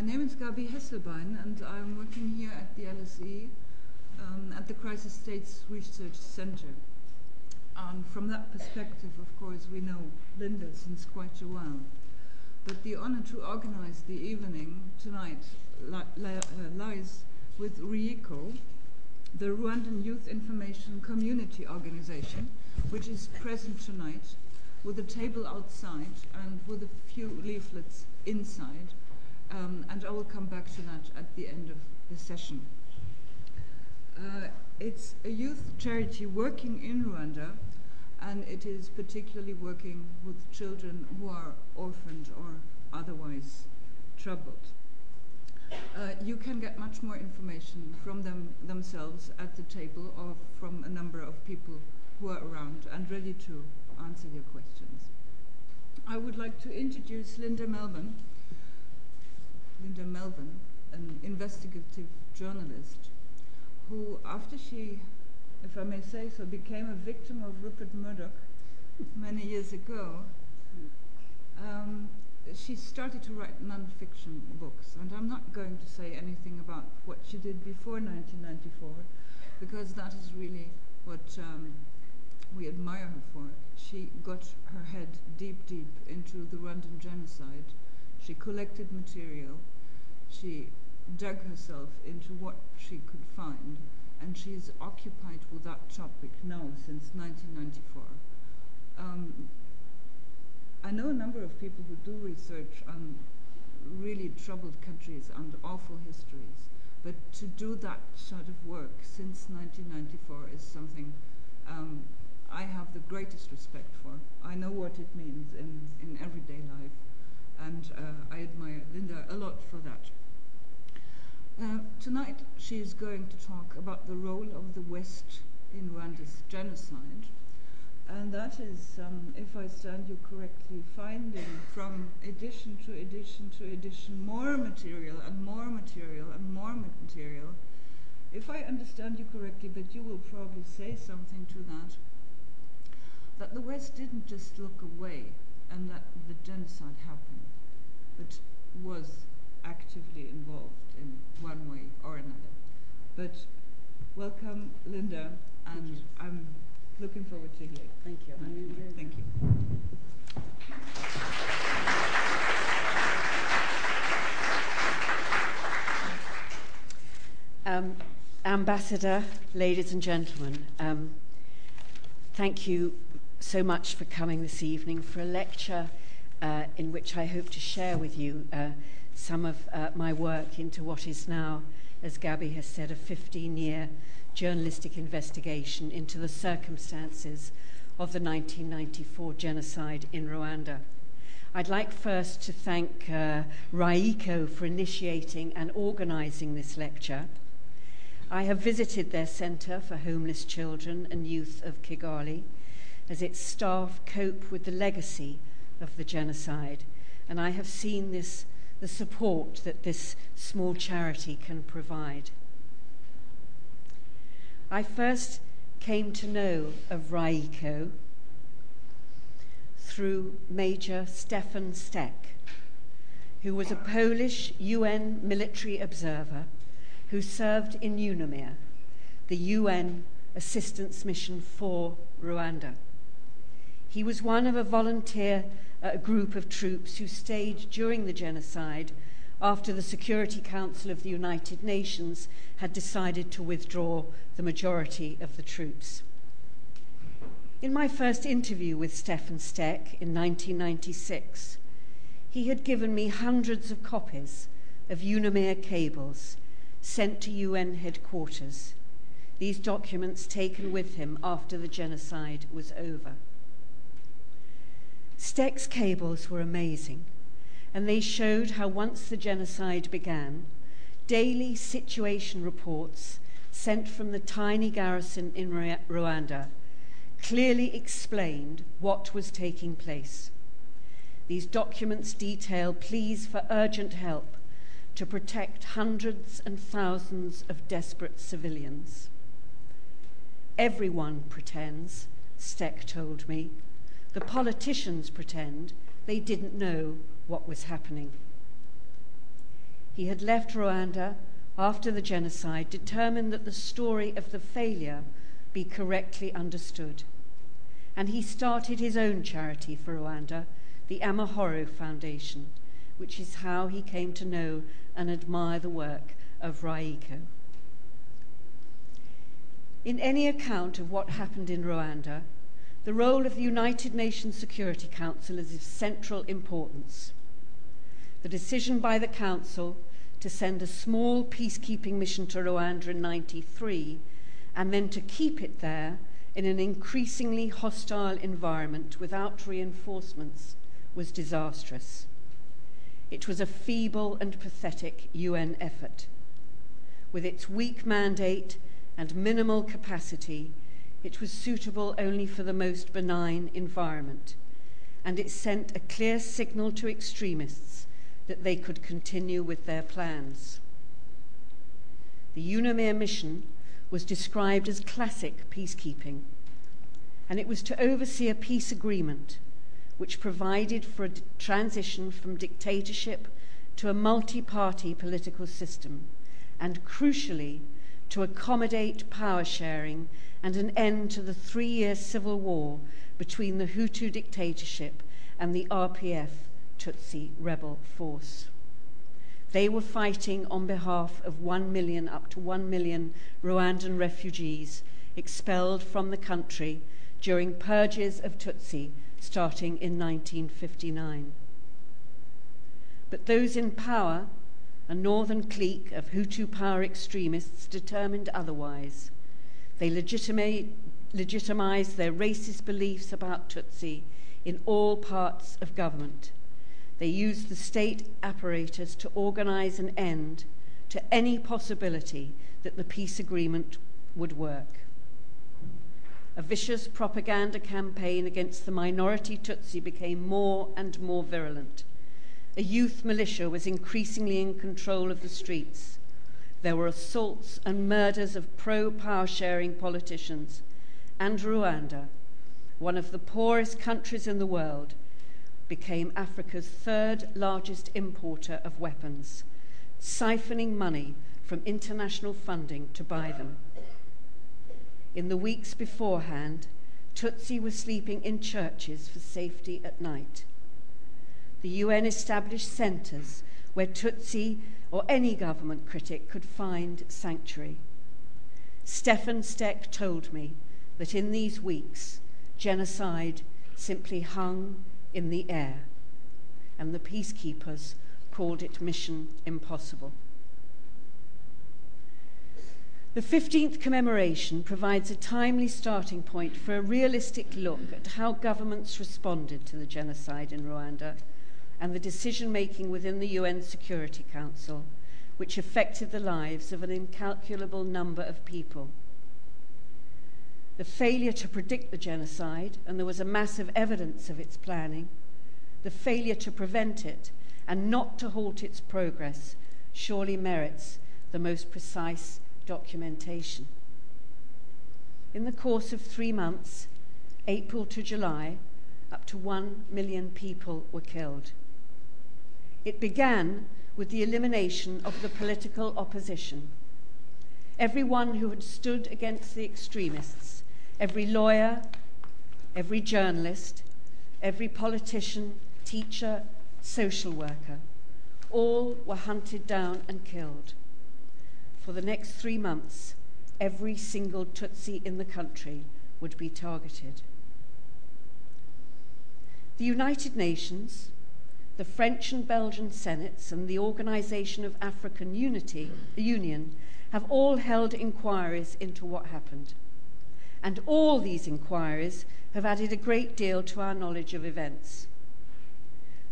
my name is Gabi Hesselbein, and I'm working here at the LSE um, at the Crisis States Research Center. And from that perspective, of course, we know Linda since quite a while. But the honor to organize the evening tonight li- li- uh, lies with RYICO, the Rwandan Youth Information Community Organization, which is present tonight with a table outside and with a few leaflets inside. Um, and I will come back to that at the end of the session. Uh, it's a youth charity working in Rwanda, and it is particularly working with children who are orphaned or otherwise troubled. Uh, you can get much more information from them themselves at the table or from a number of people who are around and ready to answer your questions. I would like to introduce Linda Melvern. Linda Melvern, an investigative journalist who, after she, if I may say so, became a victim of Rupert Murdoch many years ago, um, she started to write non-fiction books. And I'm not going to say anything about what she did before 1994, because that is really what um, we admire her for. She got her head deep, deep into the Rwandan genocide. She collected material. She dug herself into what she could find, and she is occupied with that topic now since 1994. Um, I know a number of people who do research on really troubled countries and awful histories, but to do that sort of work since 1994 is something um, I have the greatest respect for. I know what it means in, in everyday life, and uh, I admire Linda a lot for that. Uh, tonight, she is going to talk about the role of the West in Rwanda's genocide and that is, um, if I stand you correctly, finding from edition to edition to edition more material and more material and more material. If I understand you correctly, but you will probably say something to that, that the West didn't just look away and that the genocide happened, but was actively involved in one way or another. But welcome, Linda, and I'm looking forward to hearing. Thank you. Thank you. Um, Ambassador, ladies and gentlemen, um, thank you so much for coming this evening for a lecture uh, in which I hope to share with you uh, some of uh, my work into what is now, as Gabby has said, a 15 year journalistic investigation into the circumstances of the 1994 genocide in Rwanda. I'd like first to thank uh, RYICO for initiating and organizing this lecture. I have visited their Centre for Homeless Children and Youth of Kigali as its staff cope with the legacy of the genocide, and I have seen this, the support that this small charity can provide. I first came to know of RYICO through Major Stefan Stec, who was a Polish UN military observer who served in UNAMIR, the UN assistance mission for Rwanda. He was one of a volunteer uh, group of troops who stayed during the genocide after the Security Council of the United Nations had decided to withdraw the majority of the troops. In my first interview with Stefan Stec in 1996, he had given me hundreds of copies of UNAMIR cables sent to UN headquarters, these documents taken with him after the genocide was over. Stec's cables were amazing and they showed how once the genocide began, daily situation reports sent from the tiny garrison in Rwanda clearly explained what was taking place. These documents detail pleas for urgent help to protect hundreds and thousands of desperate civilians. Everyone pretends, Stek told me. The politicians pretend they didn't know what was happening. he had left Rwanda after the genocide, determined that the story of the failure be correctly understood. And he started his own charity for Rwanda, the Amahoro Foundation, which is how he came to know and admire the work of RYICO. In any account of what happened in Rwanda, the role of the United Nations Security Council is of central importance. The decision by the Council to send a small peacekeeping mission to Rwanda in 93 and then to keep it there in an increasingly hostile environment without reinforcements was disastrous. It was a feeble and pathetic UN effort. With its weak mandate and minimal capacity, it was suitable only for the most benign environment, and it sent a clear signal to extremists that they could continue with their plans. The UNAMIR mission was described as classic peacekeeping, and it was to oversee a peace agreement which provided for a transition from dictatorship to a multi party political system, and crucially, to accommodate power sharing and an end to the three year civil war between the Hutu dictatorship and the RPF Tutsi rebel force. They were fighting on behalf of 1 million, up to 1 million Rwandan refugees expelled from the country during purges of Tutsi starting in 1959. But those in power, a northern clique of Hutu power extremists, determined otherwise. They legitimise their racist beliefs about Tutsi in all parts of government. They use the state apparatus to organize an end to any possibility that the peace agreement would work. A vicious propaganda campaign against the minority Tutsi became more and more virulent. A youth militia was increasingly in control of the streets. There were assaults and murders of pro power sharing politicians. And Rwanda, one of the poorest countries in the world, became Africa's third largest importer of weapons, siphoning money from international funding to buy them. In the weeks beforehand, Tutsi were sleeping in churches for safety at night. The UN established centres where Tutsi or any government critic could find sanctuary. Stefan Stec told me that in these weeks, genocide simply hung in the air, and the peacekeepers called it Mission Impossible. The 15th commemoration provides a timely starting point for a realistic look at how governments responded to the genocide in Rwanda and the decision making within the UN Security Council, which affected the lives of an incalculable number of people. The failure to predict the genocide, and there was a massive evidence of its planning, the failure to prevent it and not to halt its progress surely merits the most precise documentation. In the course of three months, April to July, up to one million people were killed. It began with the elimination of the political opposition. Everyone who had stood against the extremists, every lawyer, every journalist, every politician, teacher, social worker, all were hunted down and killed. For the next three months, every single Tutsi in the country would be targeted. The United Nations, the French and Belgian Senates, and the Organization of African Unity, the Union, have all held inquiries into what happened. And all these inquiries have added a great deal to our knowledge of events.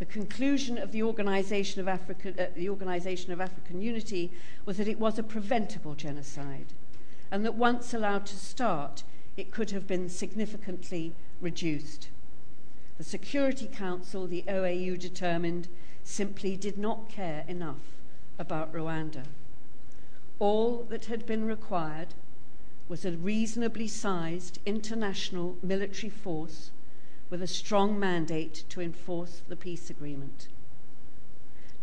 The conclusion of the Organization of, Africa, uh, the Organization of African Unity was that it was a preventable genocide, and that once allowed to start, it could have been significantly reduced. The Security Council, the OAU determined, simply did not care enough about Rwanda. All that had been required was a reasonably sized international military force with a strong mandate to enforce the peace agreement.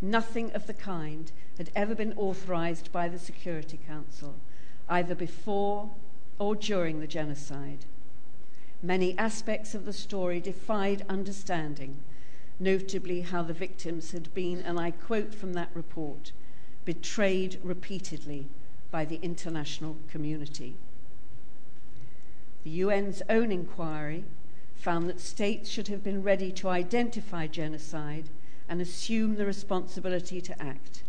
Nothing of the kind had ever been authorized by the Security Council, either before or during the genocide. Many aspects of the story defied understanding, notably how the victims had been, and I quote from that report, betrayed repeatedly by the international community. The UN's own inquiry found that states should have been ready to identify genocide and assume the responsibility to act.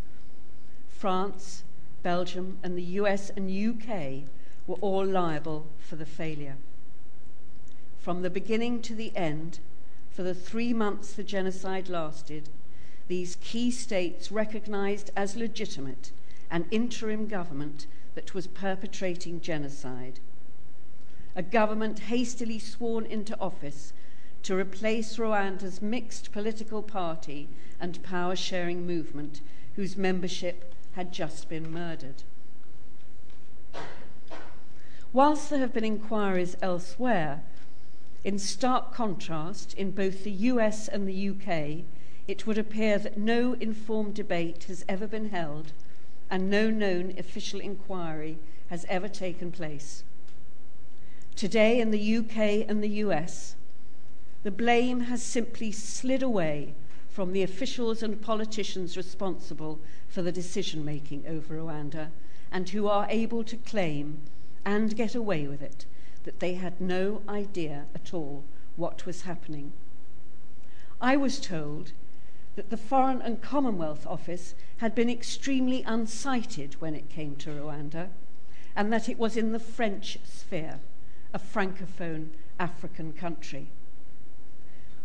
France, Belgium, and the US and UK were all liable for the failure. From the beginning to the end, for the three months the genocide lasted, these key states recognized as legitimate an interim government that was perpetrating genocide. A government hastily sworn into office to replace Rwanda's mixed political party and power sharing movement, whose membership had just been murdered. Whilst there have been inquiries elsewhere, in stark contrast, in both the US and the UK, it would appear that no informed debate has ever been held and no known official inquiry has ever taken place. Today, in the UK and the US, the blame has simply slid away from the officials and politicians responsible for the decision making over Rwanda and who are able to claim and get away with it that they had no idea at all what was happening. I was told that the Foreign and Commonwealth Office had been extremely unsighted when it came to Rwanda, and that it was in the French sphere, a francophone African country.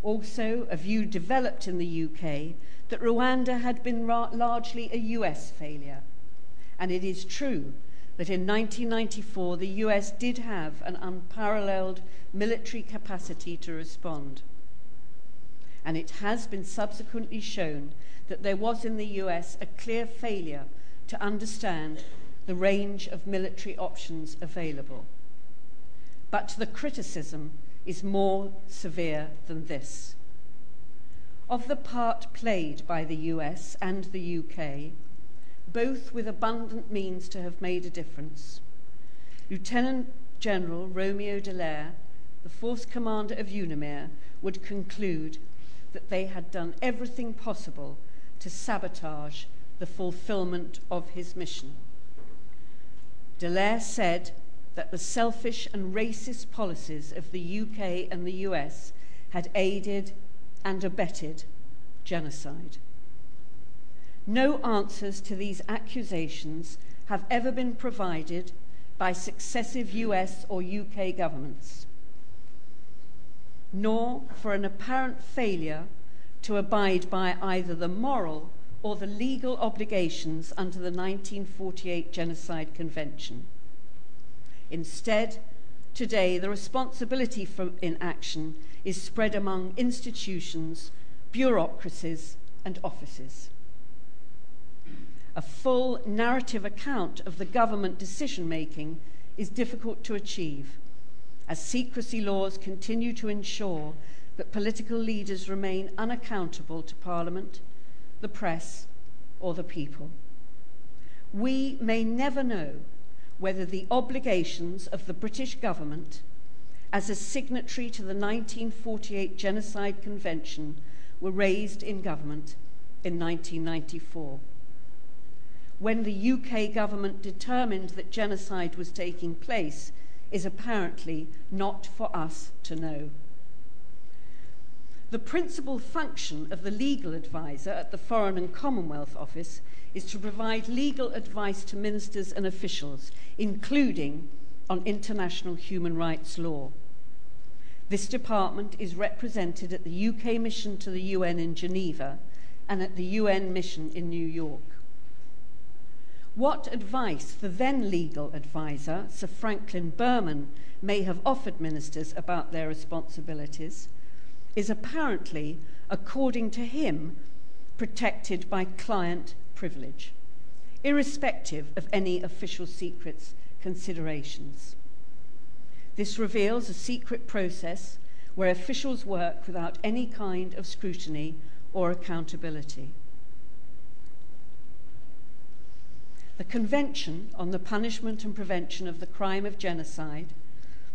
Also, a view developed in the UK that Rwanda had been ra- largely a US failure. And it is true that in 1994 the US did have an unparalleled military capacity to respond and it has been subsequently shown that there was in the US a clear failure to understand the range of military options available. But the criticism is more severe than this. Of the part played by the US and the UK, both with abundant means to have made a difference, Lieutenant General Romeo Dallaire, the force commander of UNAMIR, would conclude that they had done everything possible to sabotage the fulfillment of his mission. Dallaire said that the selfish and racist policies of the UK and the US had aided and abetted genocide. No answers to these accusations have ever been provided by successive US or UK governments nor for an apparent failure to abide by either the moral or the legal obligations under the 1948 Genocide Convention. Instead, today the responsibility for inaction is spread among institutions, bureaucracies, and offices. A full narrative account of the government decision making is difficult to achieve as secrecy laws continue to ensure that political leaders remain unaccountable to Parliament, the press, or the people. We may never know whether the obligations of the British government as a signatory to the 1948 Genocide Convention were raised in government in 1994. When the UK government determined that genocide was taking place is apparently not for us to know. The principal function of the legal advisor at the Foreign and Commonwealth Office is to provide legal advice to ministers and officials, including on international human rights law. This department is represented at the UK mission to the UN in Geneva and at the UN mission in New York. What advice the then legal adviser, Sir Franklin Berman, may have offered ministers about their responsibilities is apparently, according to him, protected by client privilege, irrespective of any official secrets considerations. This reveals a secret process where officials work without any kind of scrutiny or accountability. The Convention on the Punishment and Prevention of the Crime of Genocide,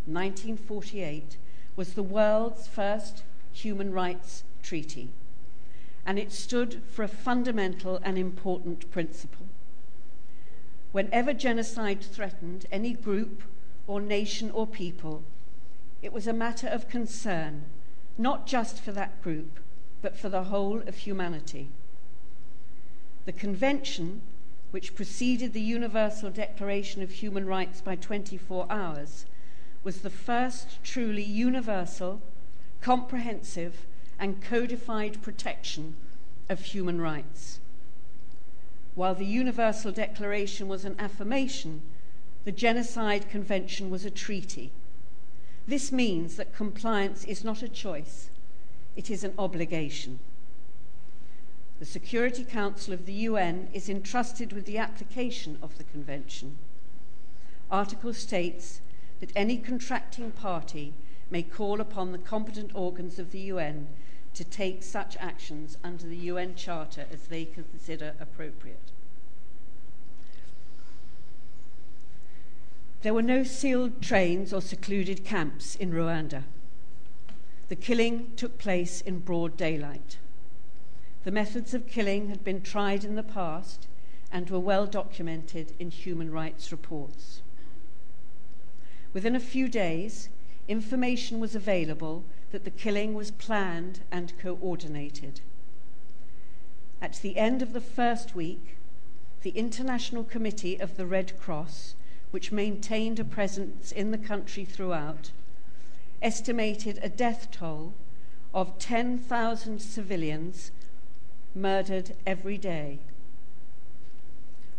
1948, was the world's first human rights treaty, and it stood for a fundamental and important principle. Whenever genocide threatened any group or nation or people, it was a matter of concern, not just for that group, but for the whole of humanity. The Convention, which preceded the Universal Declaration of Human Rights by 24 hours, was the first truly universal, comprehensive, and codified protection of human rights. While the Universal Declaration was an affirmation, the Genocide Convention was a treaty. This means that compliance is not a choice, it is an obligation. The Security Council of the UN is entrusted with the application of the Convention. Article states that any contracting party may call upon the competent organs of the UN to take such actions under the UN Charter as they consider appropriate. There were no sealed trains or secluded camps in Rwanda. The killing took place in broad daylight. The methods of killing had been tried in the past and were well documented in human rights reports. Within a few days, information was available that the killing was planned and coordinated. At the end of the first week, the International Committee of the Red Cross, which maintained a presence in the country throughout, estimated a death toll of 10,000 civilians murdered every day.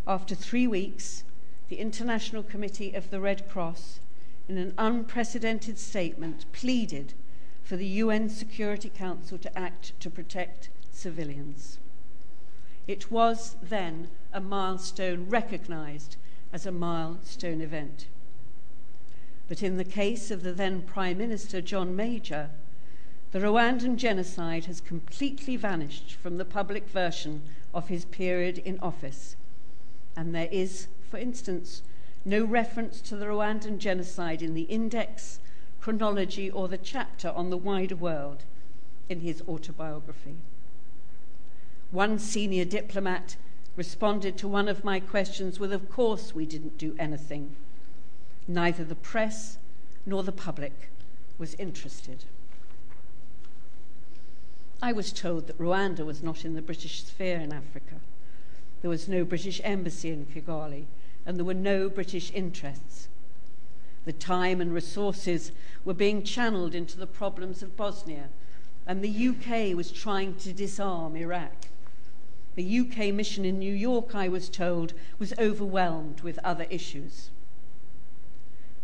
After three weeks, the International Committee of the Red Cross, in an unprecedented statement, pleaded for the UN Security Council to act to protect civilians. It was then a milestone recognized as a milestone event. But in the case of the then Prime Minister John Major, the Rwandan genocide has completely vanished from the public version of his period in office. And there is, for instance, no reference to the Rwandan genocide in the index chronology, or the chapter on the wider world in his autobiography. One senior diplomat responded to one of my questions with, Of course, we didn't do anything. Neither the press nor the public was interested. I was told that Rwanda was not in the British sphere in Africa. There was no British embassy in Kigali, and there were no British interests. The time and resources were being channeled into the problems of Bosnia, and the UK was trying to disarm Iraq. The UK mission in New York, I was told, was overwhelmed with other issues.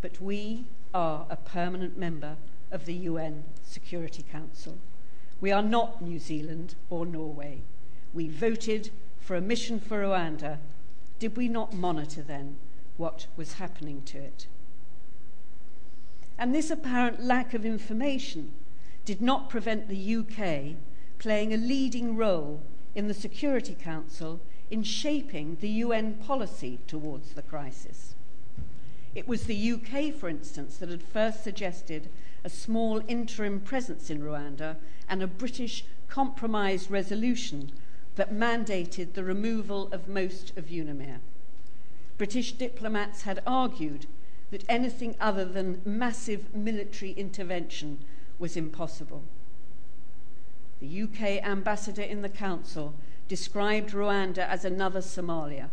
But we are a permanent member of the UN Security Council. We are not New Zealand or Norway. We voted for a mission for Rwanda. Did we not monitor then what was happening to it? And this apparent lack of information did not prevent the UK playing a leading role in the Security Council in shaping the UN policy towards the crisis. It was the UK, for instance, that had first suggested a small interim presence in Rwanda and a British compromise resolution that mandated the removal of most of UNAMIR. British diplomats had argued that anything other than massive military intervention was impossible. The UK ambassador in the Council described Rwanda as another Somalia.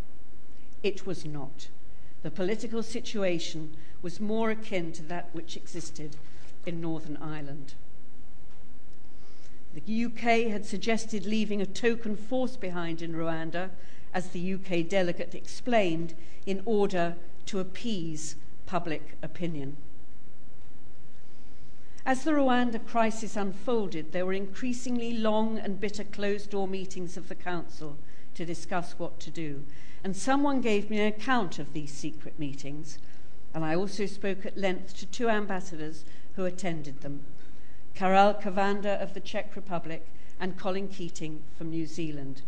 It was not. The political situation was more akin to that which existed in Northern Ireland. The UK had suggested leaving a token force behind in Rwanda, as the UK delegate explained, in order to appease public opinion. As the Rwanda crisis unfolded, there were increasingly long and bitter closed door meetings of the Council to discuss what to do. And someone gave me an account of these secret meetings, and I also spoke at length to two ambassadors who attended them Karel Kovanda of the Czech Republic and Colin Keating from New Zealand.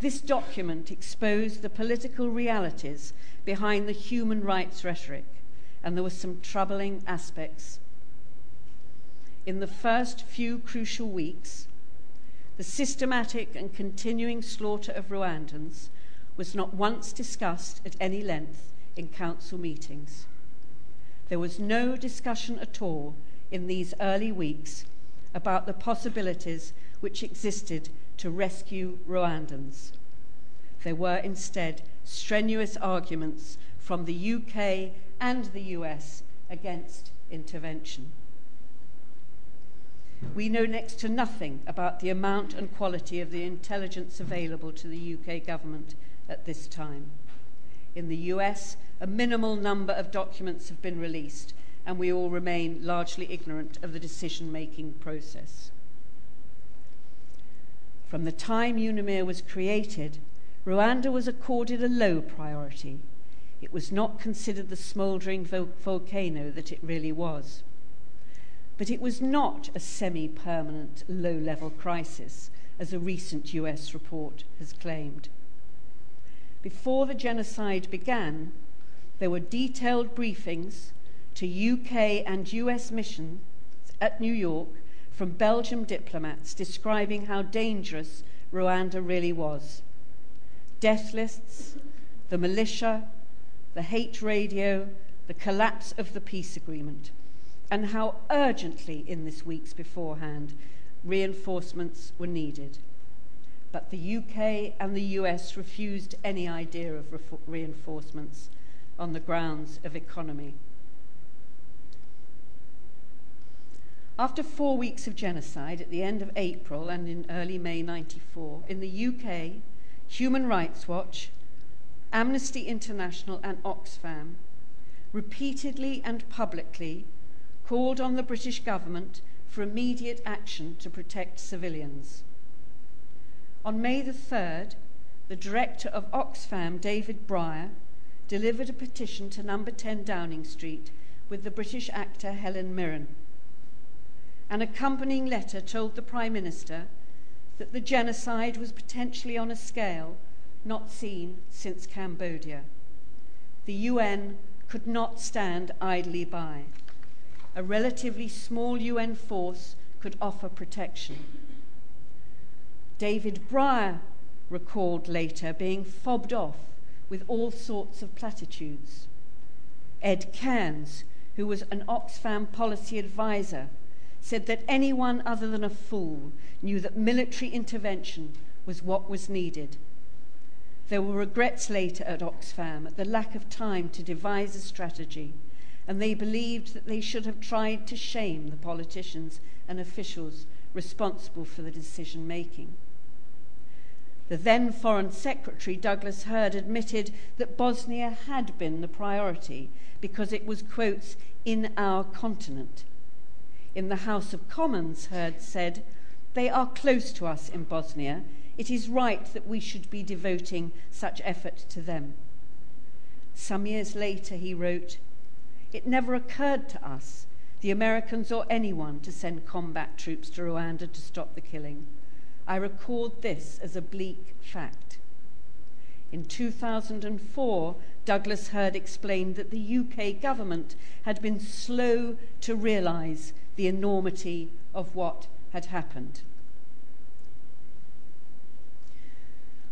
This document exposed the political realities behind the human rights rhetoric, and there were some troubling aspects. In the first few crucial weeks, the systematic and continuing slaughter of Rwandans was not once discussed at any length in council meetings. There was no discussion at all in these early weeks about the possibilities which existed to rescue Rwandans. There were instead strenuous arguments from the UK and the US against intervention. We know next to nothing about the amount and quality of the intelligence available to the UK government at this time. In the US, a minimal number of documents have been released, and we all remain largely ignorant of the decision making process. From the time UNAMIR was created, Rwanda was accorded a low priority. It was not considered the smouldering vo- volcano that it really was. But it was not a semi permanent low level crisis, as a recent US report has claimed. Before the genocide began, there were detailed briefings to UK and US missions at New York from Belgian diplomats describing how dangerous Rwanda really was. Death lists, the militia, the hate radio, the collapse of the peace agreement and how urgently in this weeks beforehand reinforcements were needed. But the UK and the US refused any idea of reinforcements on the grounds of economy. After four weeks of genocide at the end of April and in early May 94, in the UK, Human Rights Watch, Amnesty International, and Oxfam repeatedly and publicly called on the British government for immediate action to protect civilians. On May the 3rd, the director of Oxfam, David Bryer, delivered a petition to number 10 Downing Street with the British actor Helen Mirren. An accompanying letter told the Prime Minister that the genocide was potentially on a scale not seen since Cambodia. The UN could not stand idly by a relatively small UN force could offer protection. David Bryer recalled later being fobbed off with all sorts of platitudes. Ed Cairns, who was an Oxfam policy advisor, said that anyone other than a fool knew that military intervention was what was needed. There were regrets later at Oxfam at the lack of time to devise a strategy and they believed that they should have tried to shame the politicians and officials responsible for the decision making. The then Foreign Secretary, Douglas Hurd, admitted that Bosnia had been the priority because it was, quotes, in our continent. In the House of Commons, Hurd said, They are close to us in Bosnia. It is right that we should be devoting such effort to them. Some years later, he wrote, it never occurred to us, the Americans or anyone, to send combat troops to Rwanda to stop the killing. I record this as a bleak fact. In 2004, Douglas Hurd explained that the UK government had been slow to realise the enormity of what had happened.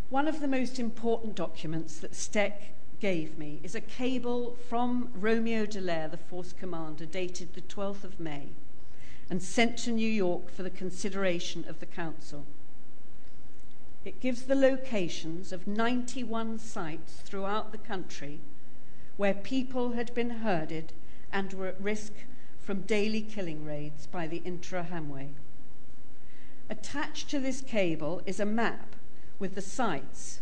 One of the most important documents that STEC gave me is a cable from Romeo Dallaire, the force commander, dated the 12th of May, and sent to New York for the consideration of the Council. It gives the locations of 91 sites throughout the country where people had been herded and were at risk from daily killing raids by the Interahamwe. Attached to this cable is a map with the sites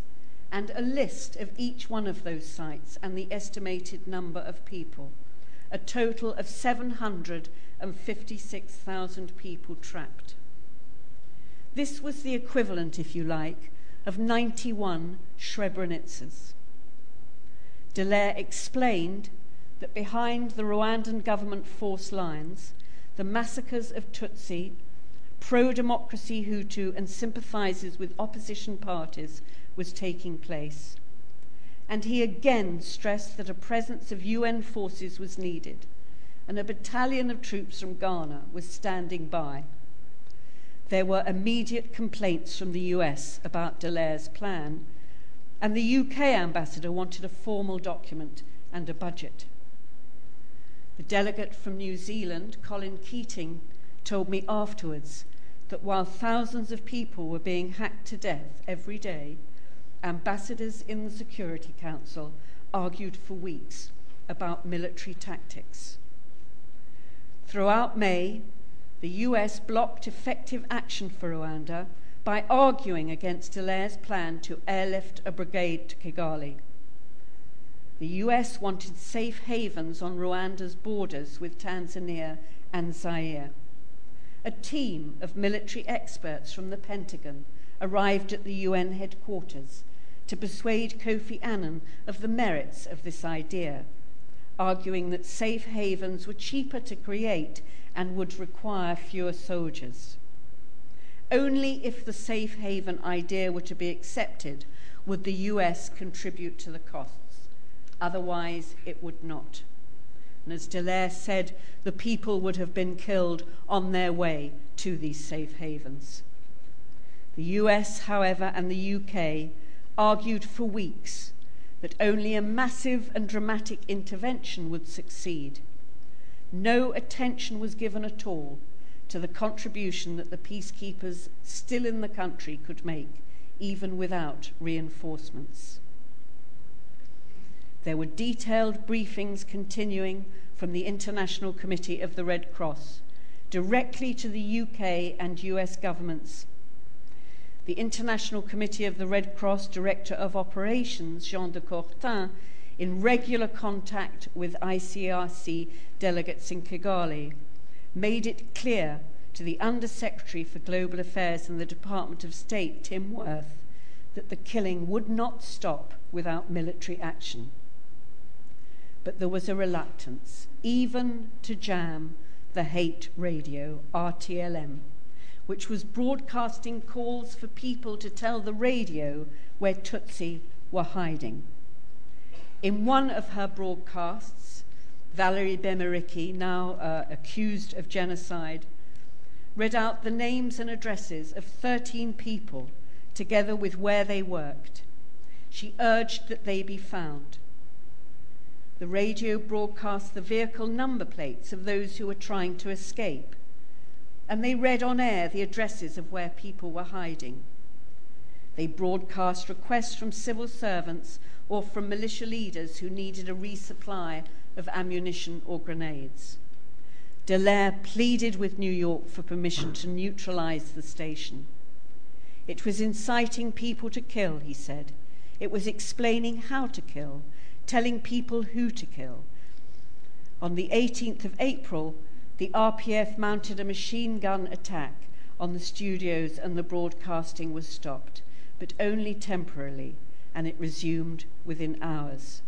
and a list of each one of those sites and the estimated number of people. A total of 756,000 people trapped. This was the equivalent, if you like, of 91 Srebrenicas. Dallaire explained that behind the Rwandan government force lines, the massacres of Tutsi, pro democracy Hutu, and sympathizers with opposition parties was taking place. And he again stressed that a presence of UN forces was needed, and a battalion of troops from Ghana was standing by. There were immediate complaints from the US about Dallaire's plan, and the UK ambassador wanted a formal document and a budget. The delegate from New Zealand, Colin Keating, told me afterwards that while thousands of people were being hacked to death every day, ambassadors in the Security Council argued for weeks about military tactics. Throughout May, the US blocked effective action for Rwanda by arguing against Dallaire's plan to airlift a brigade to Kigali. The US wanted safe havens on Rwanda's borders with Tanzania and Zaire. A team of military experts from the Pentagon arrived at the UN headquarters to persuade Kofi Annan of the merits of this idea, arguing that safe havens were cheaper to create and would require fewer soldiers. Only if the safe haven idea were to be accepted would the US contribute to the costs. Otherwise, it would not. And as Dallaire said, the people would have been killed on their way to these safe havens. The US, however, and the UK argued for weeks that only a massive and dramatic intervention would succeed. No attention was given at all to the contribution that the peacekeepers still in the country could make, even without reinforcements. There were detailed briefings continuing from the International Committee of the Red Cross directly to the UK and US governments. The International Committee of the Red Cross Director of Operations, Jean de Courten, in regular contact with ICRC delegates in Kigali, made it clear to the Undersecretary for Global Affairs in the Department of State, Tim Wirth, that the killing would not stop without military action. But there was a reluctance, even to jam the hate radio, RTLM, which was broadcasting calls for people to tell the radio where Tutsi were hiding. In one of her broadcasts, Valerie Bemeriki, now uh, accused of genocide, read out the names and addresses of 13 people together with where they worked. She urged that they be found. The radio broadcast the vehicle number plates of those who were trying to escape, and they read on air the addresses of where people were hiding. They broadcast requests from civil servants or from militia leaders who needed a resupply of ammunition or grenades. Dallaire pleaded with New York for permission to neutralize the station. It was inciting people to kill, he said. It was explaining how to kill telling people who to kill. On the 18th of April, the RPF mounted a machine gun attack on the studios and the broadcasting was stopped, but only temporarily, and it resumed within hours.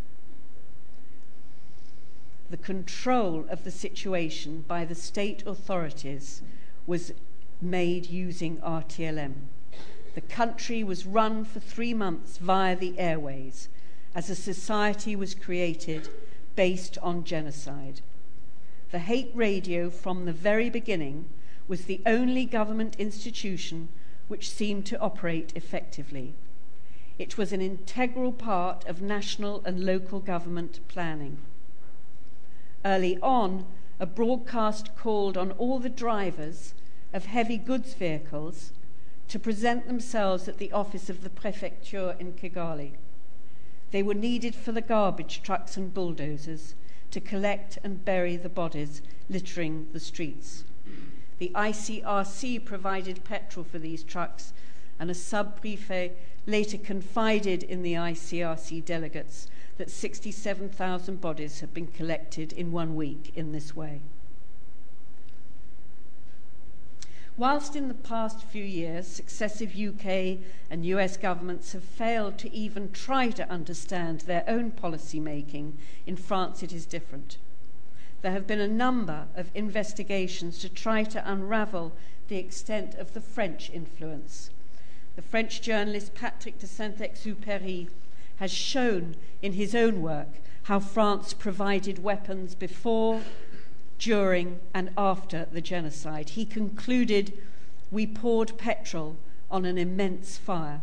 The control of the situation by the state authorities was made using RTLM. The country was run for three months via the airways as a society was created based on genocide. The hate radio from the very beginning was the only government institution which seemed to operate effectively. It was an integral part of national and local government planning. Early on, a broadcast called on all the drivers of heavy goods vehicles to present themselves at the office of the prefecture in Kigali. They were needed for the garbage trucks and bulldozers to collect and bury the bodies littering the streets. The ICRC provided petrol for these trucks, and a sub prefet later confided in the ICRC delegates that 67,000 bodies had been collected in one week in this way. Whilst in the past few years, successive UK and US governments have failed to even try to understand their own policy making, in France it is different. There have been a number of investigations to try to unravel the extent of the French influence. The French journalist Patrick de Saint Exupéry has shown in his own work how France provided weapons before, during, and after the genocide. He concluded, We poured petrol on an immense fire.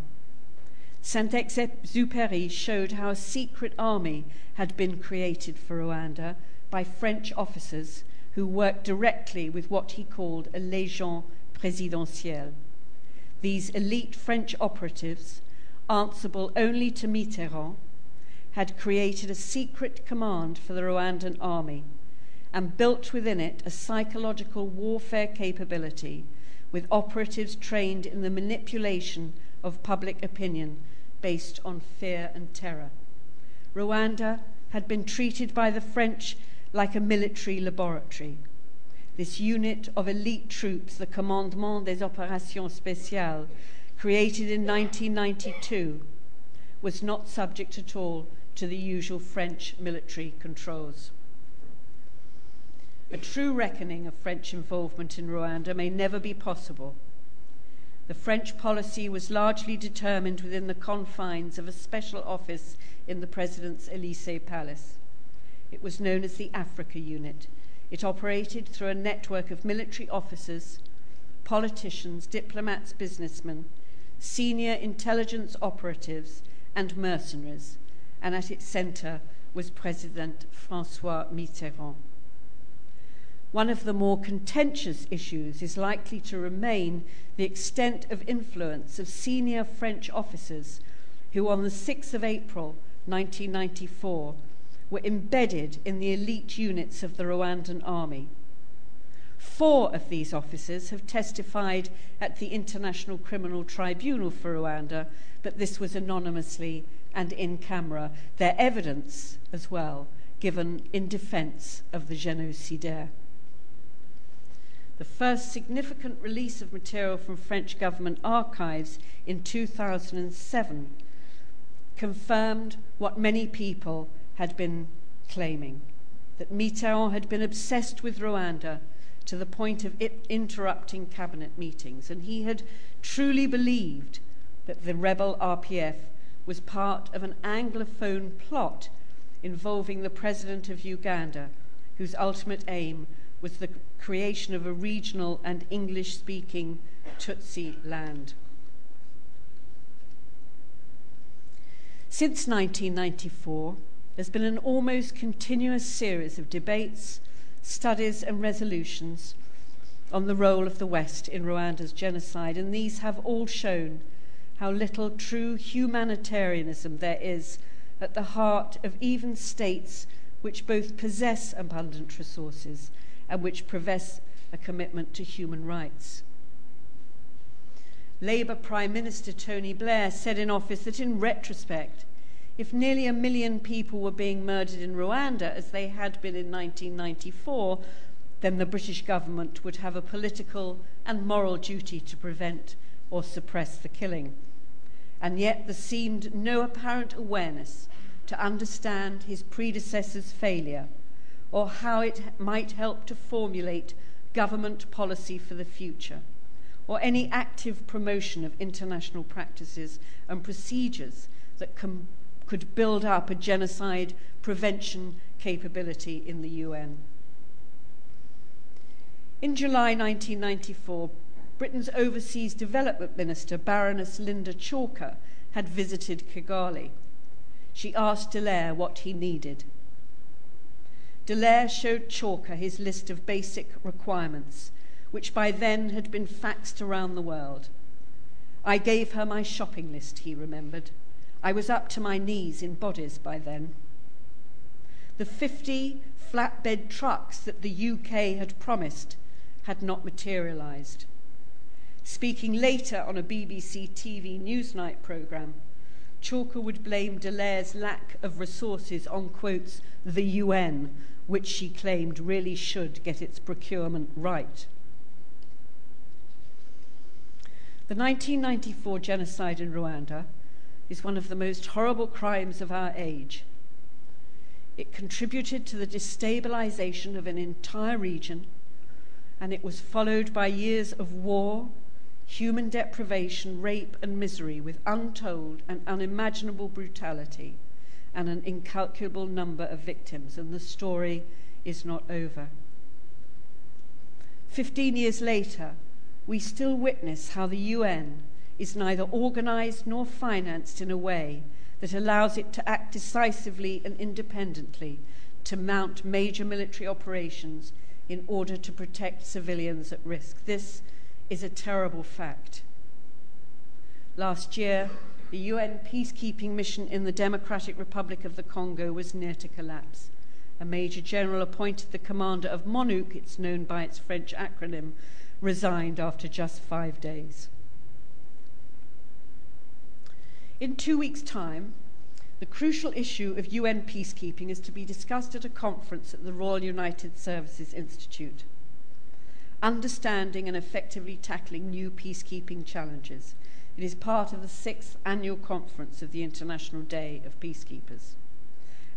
Saint Exupéry showed how a secret army had been created for Rwanda by French officers who worked directly with what he called a légion présidentielle. These elite French operatives, answerable only to Mitterrand, had created a secret command for the Rwandan army and built within it a psychological warfare capability with operatives trained in the manipulation of public opinion based on fear and terror. Rwanda had been treated by the French like a military laboratory. This unit of elite troops, the Commandement des Opérations Spéciales, created in 1992, was not subject at all to the usual French military controls. A true reckoning of French involvement in Rwanda may never be possible. The French policy was largely determined within the confines of a special office in the President's Elysee Palace. It was known as the Africa Unit. It operated through a network of military officers, politicians, diplomats, businessmen, senior intelligence operatives, and mercenaries, and at its center was President Francois Mitterrand. One of the more contentious issues is likely to remain the extent of influence of senior French officers who, on the 6th of April 1994, were embedded in the elite units of the Rwandan army. Four of these officers have testified at the International Criminal Tribunal for Rwanda, but this was anonymously and in camera. Their evidence, as well, given in defense of the genocidaire the first significant release of material from French government archives in 2007 confirmed what many people had been claiming that Mitterrand had been obsessed with Rwanda to the point of interrupting cabinet meetings, and he had truly believed that the rebel RPF was part of an Anglophone plot involving the president of Uganda, whose ultimate aim was the creation of a regional and English speaking Tutsi land. Since 1994, there's been an almost continuous series of debates, studies, and resolutions on the role of the West in Rwanda's genocide, and these have all shown how little true humanitarianism there is at the heart of even states which both possess abundant resources and which profess a commitment to human rights. Labour Prime Minister Tony Blair said in office that in retrospect, if nearly a million people were being murdered in Rwanda as they had been in 1994, then the British government would have a political and moral duty to prevent or suppress the killing. And yet there seemed no apparent awareness to understand his predecessor's failure or how it might help to formulate government policy for the future, or any active promotion of international practices and procedures that com- could build up a genocide prevention capability in the UN. In July 1994, Britain's Overseas Development Minister, Baroness Linda Chalker, had visited Kigali. She asked Dallaire what he needed. Dallaire showed Chalker his list of basic requirements, which by then had been faxed around the world. I gave her my shopping list, he remembered. I was up to my knees in bodies by then. The 50 flatbed trucks that the UK had promised had not materialised. Speaking later on a BBC TV Newsnight programme, Chalker would blame Dallaire's lack of resources on, quotes, the UN which she claimed really should get its procurement right. The 1994 genocide in Rwanda is one of the most horrible crimes of our age. It contributed to the destabilization of an entire region, and it was followed by years of war, human deprivation, rape, and misery with untold and unimaginable brutality and an incalculable number of victims, and the story is not over. Fifteen years later, we still witness how the UN is neither organized nor financed in a way that allows it to act decisively and independently to mount major military operations in order to protect civilians at risk. This is a terrible fact. Last year, the UN peacekeeping mission in the Democratic Republic of the Congo was near to collapse. A major general appointed the commander of MONUC, it's known by its French acronym, resigned after just five days. In two weeks' time, the crucial issue of UN peacekeeping is to be discussed at a conference at the Royal United Services Institute. Understanding and effectively tackling new peacekeeping challenges. It is part of the sixth annual conference of the International Day of Peacekeepers.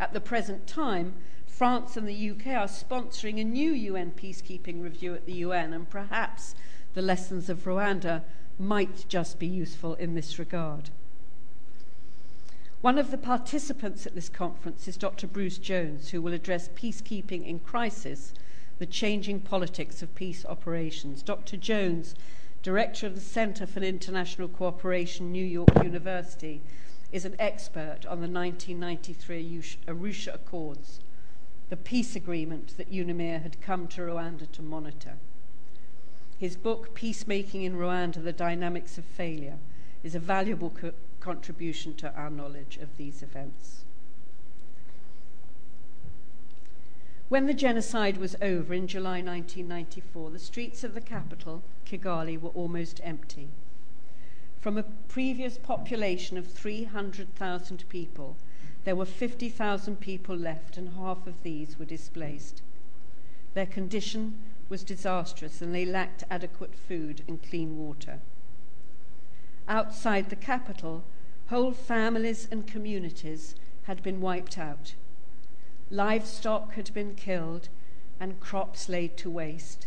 At the present time, France and the UK are sponsoring a new UN peacekeeping review at the UN, and perhaps the lessons of Rwanda might just be useful in this regard. One of the participants at this conference is Dr. Bruce Jones, who will address peacekeeping in crisis, the changing politics of peace operations. Dr. Jones, director of the Center for International Cooperation, New York University, is an expert on the 1993 Arusha Accords, the peace agreement that UNAMIR had come to Rwanda to monitor. His book, Peacemaking in Rwanda The Dynamics of Failure, is a valuable co- contribution to our knowledge of these events. When the genocide was over in July 1994, the streets of the capital, Kigali, were almost empty. From a previous population of 300,000 people, there were 50,000 people left, and half of these were displaced. Their condition was disastrous, and they lacked adequate food and clean water. Outside the capital, whole families and communities had been wiped out. Livestock had been killed and crops laid to waste.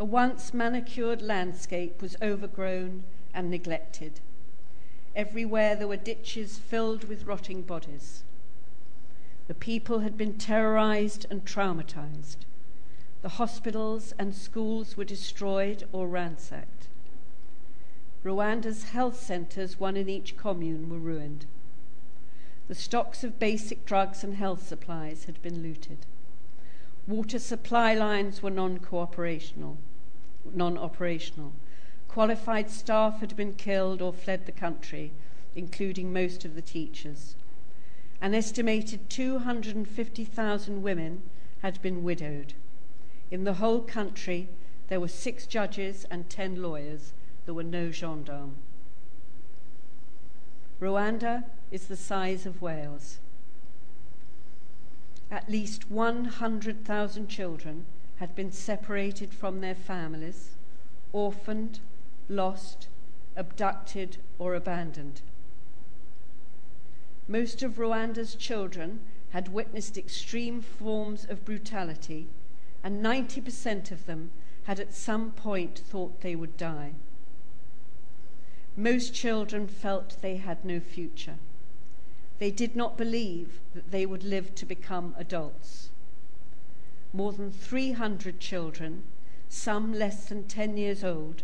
A once manicured landscape was overgrown and neglected. Everywhere there were ditches filled with rotting bodies. The people had been terrorized and traumatized. The hospitals and schools were destroyed or ransacked. Rwanda's health centres, one in each commune, were ruined. The stocks of basic drugs and health supplies had been looted. Water supply lines were non-cooperational, non-operational. Qualified staff had been killed or fled the country, including most of the teachers. An estimated 250,000 women had been widowed. In the whole country, there were six judges and ten lawyers there were no gendarmes. Rwanda is the size of Wales. At least 100,000 children had been separated from their families, orphaned, lost, abducted, or abandoned. Most of Rwanda's children had witnessed extreme forms of brutality, and 90% of them had at some point thought they would die. Most children felt they had no future. They did not believe that they would live to become adults. More than 300 children, some less than 10 years old,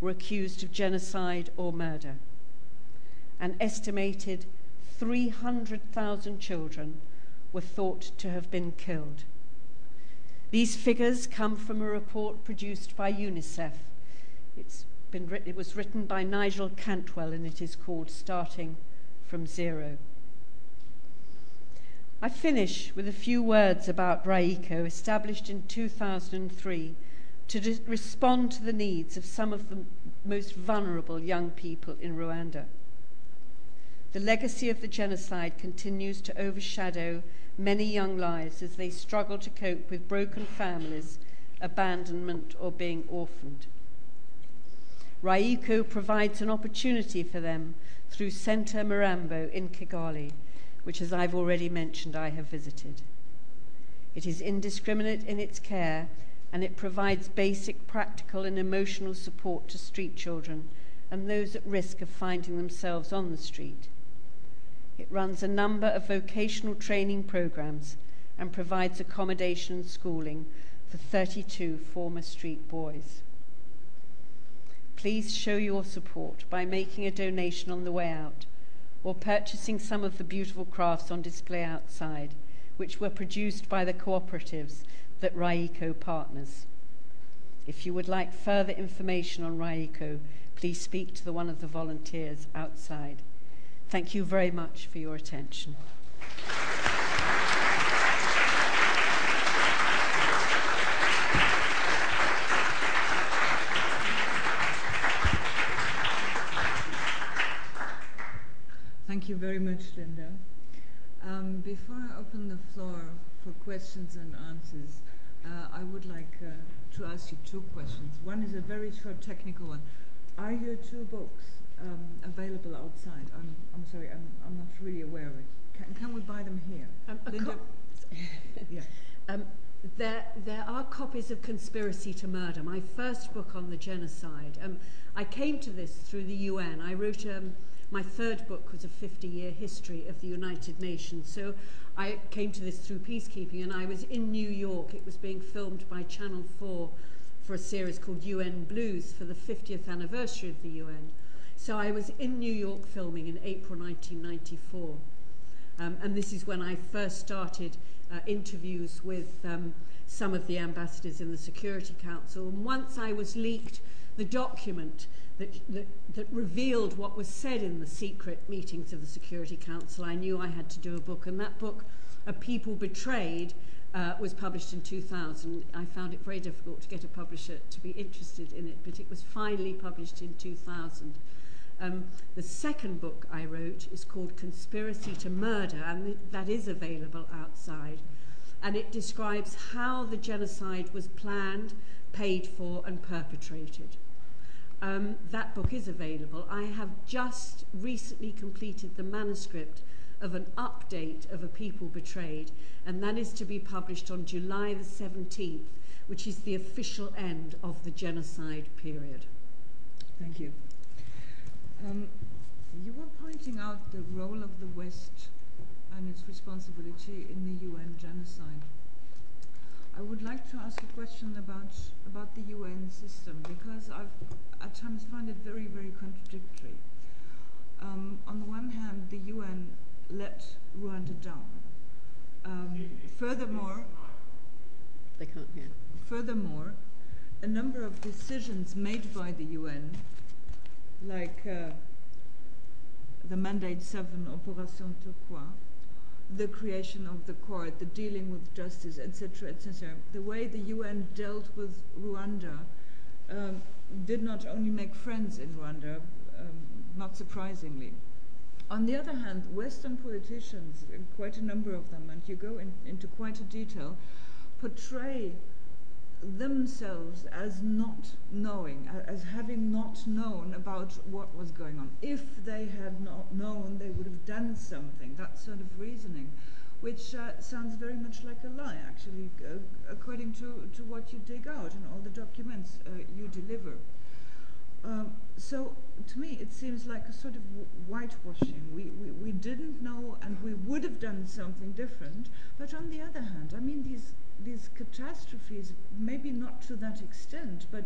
were accused of genocide or murder. An estimated 300,000 children were thought to have been killed. These figures come from a report produced by UNICEF. It's been written, it was written by Nigel Cantwell and it is called Starting from Zero. I finish with a few words about RYICO, established in 2003 to respond to the needs of some of the most vulnerable young people in Rwanda. The legacy of the genocide continues to overshadow many young lives as they struggle to cope with broken families, abandonment, or being orphaned. RYICO provides an opportunity for them through Centre Marembo in Kigali, which, as I've already mentioned, I have visited. It is indiscriminate in its care and it provides basic practical and emotional support to street children and those at risk of finding themselves on the street. It runs a number of vocational training programs and provides accommodation and schooling for 32 former street boys. Please show your support by making a donation on the way out or purchasing some of the beautiful crafts on display outside, which were produced by the cooperatives that RYICO partners. If you would like further information on RYICO, please speak to the, one of the volunteers outside. Thank you very much for your attention. Thank you very much, Linda. Um, before I open the floor for questions and answers, uh, I would like uh, to ask you two questions. One is a very short technical one. Are your two books um, available outside? I'm, I'm sorry, I'm, I'm not really aware of it. Can, can we buy them here? Um, Linda? yeah. Um, there, there are copies of Conspiracy to Murder, my first book on the genocide. Um, I came to this through the UN. I wrote um, My third book was a 50-year history of the United Nations. So I came to this through peacekeeping and I was in New York. It was being filmed by Channel 4 for a series called UN Blues for the 50th anniversary of the UN. So I was in New York filming in April 1994. Um, and this is when I first started uh, interviews with um, some of the ambassadors in the Security Council. And once I was leaked the document that, revealed what was said in the secret meetings of the Security Council, I knew I had to do a book. And that book, A People Betrayed, uh, was published in 2000. I found it very difficult to get a publisher to be interested in it, but it was finally published in 2000. Um, the second book I wrote is called Conspiracy to Murder, and that is available outside. And it describes how the genocide was planned, paid for, and perpetrated. Um, that book is available. I have just recently completed the manuscript of an update of A People Betrayed, and that is to be published on July the 17th, which is the official end of the genocide period. Thank you. Um, you were pointing out the role of the West and its responsibility in the UN genocide. I would like to ask a question about about the UN system because I've at times find it very very contradictory. Um, on the one hand, the UN let Rwanda down. Um, furthermore, they can't hear. Furthermore, a number of decisions made by the UN, like uh, the Mandate 7 Operation Turquoise, the creation of the court, the dealing with justice, etc., etc. The way the UN dealt with Rwanda um, did not only make friends in Rwanda, um, not surprisingly. On the other hand, Western politicians, quite a number of them, and you go in, into quite a detail, portray themselves as not knowing, as having not known about what was going on. If they had not known, they would have done something, that sort of reasoning, which uh, sounds very much like a lie, actually, uh, according to, to what you dig out and all the documents uh, you deliver. Um, so to me, it seems like a sort of whitewashing. We, we, we didn't know and we would have done something different. But on the other hand, I mean, these these catastrophes, maybe not to that extent, but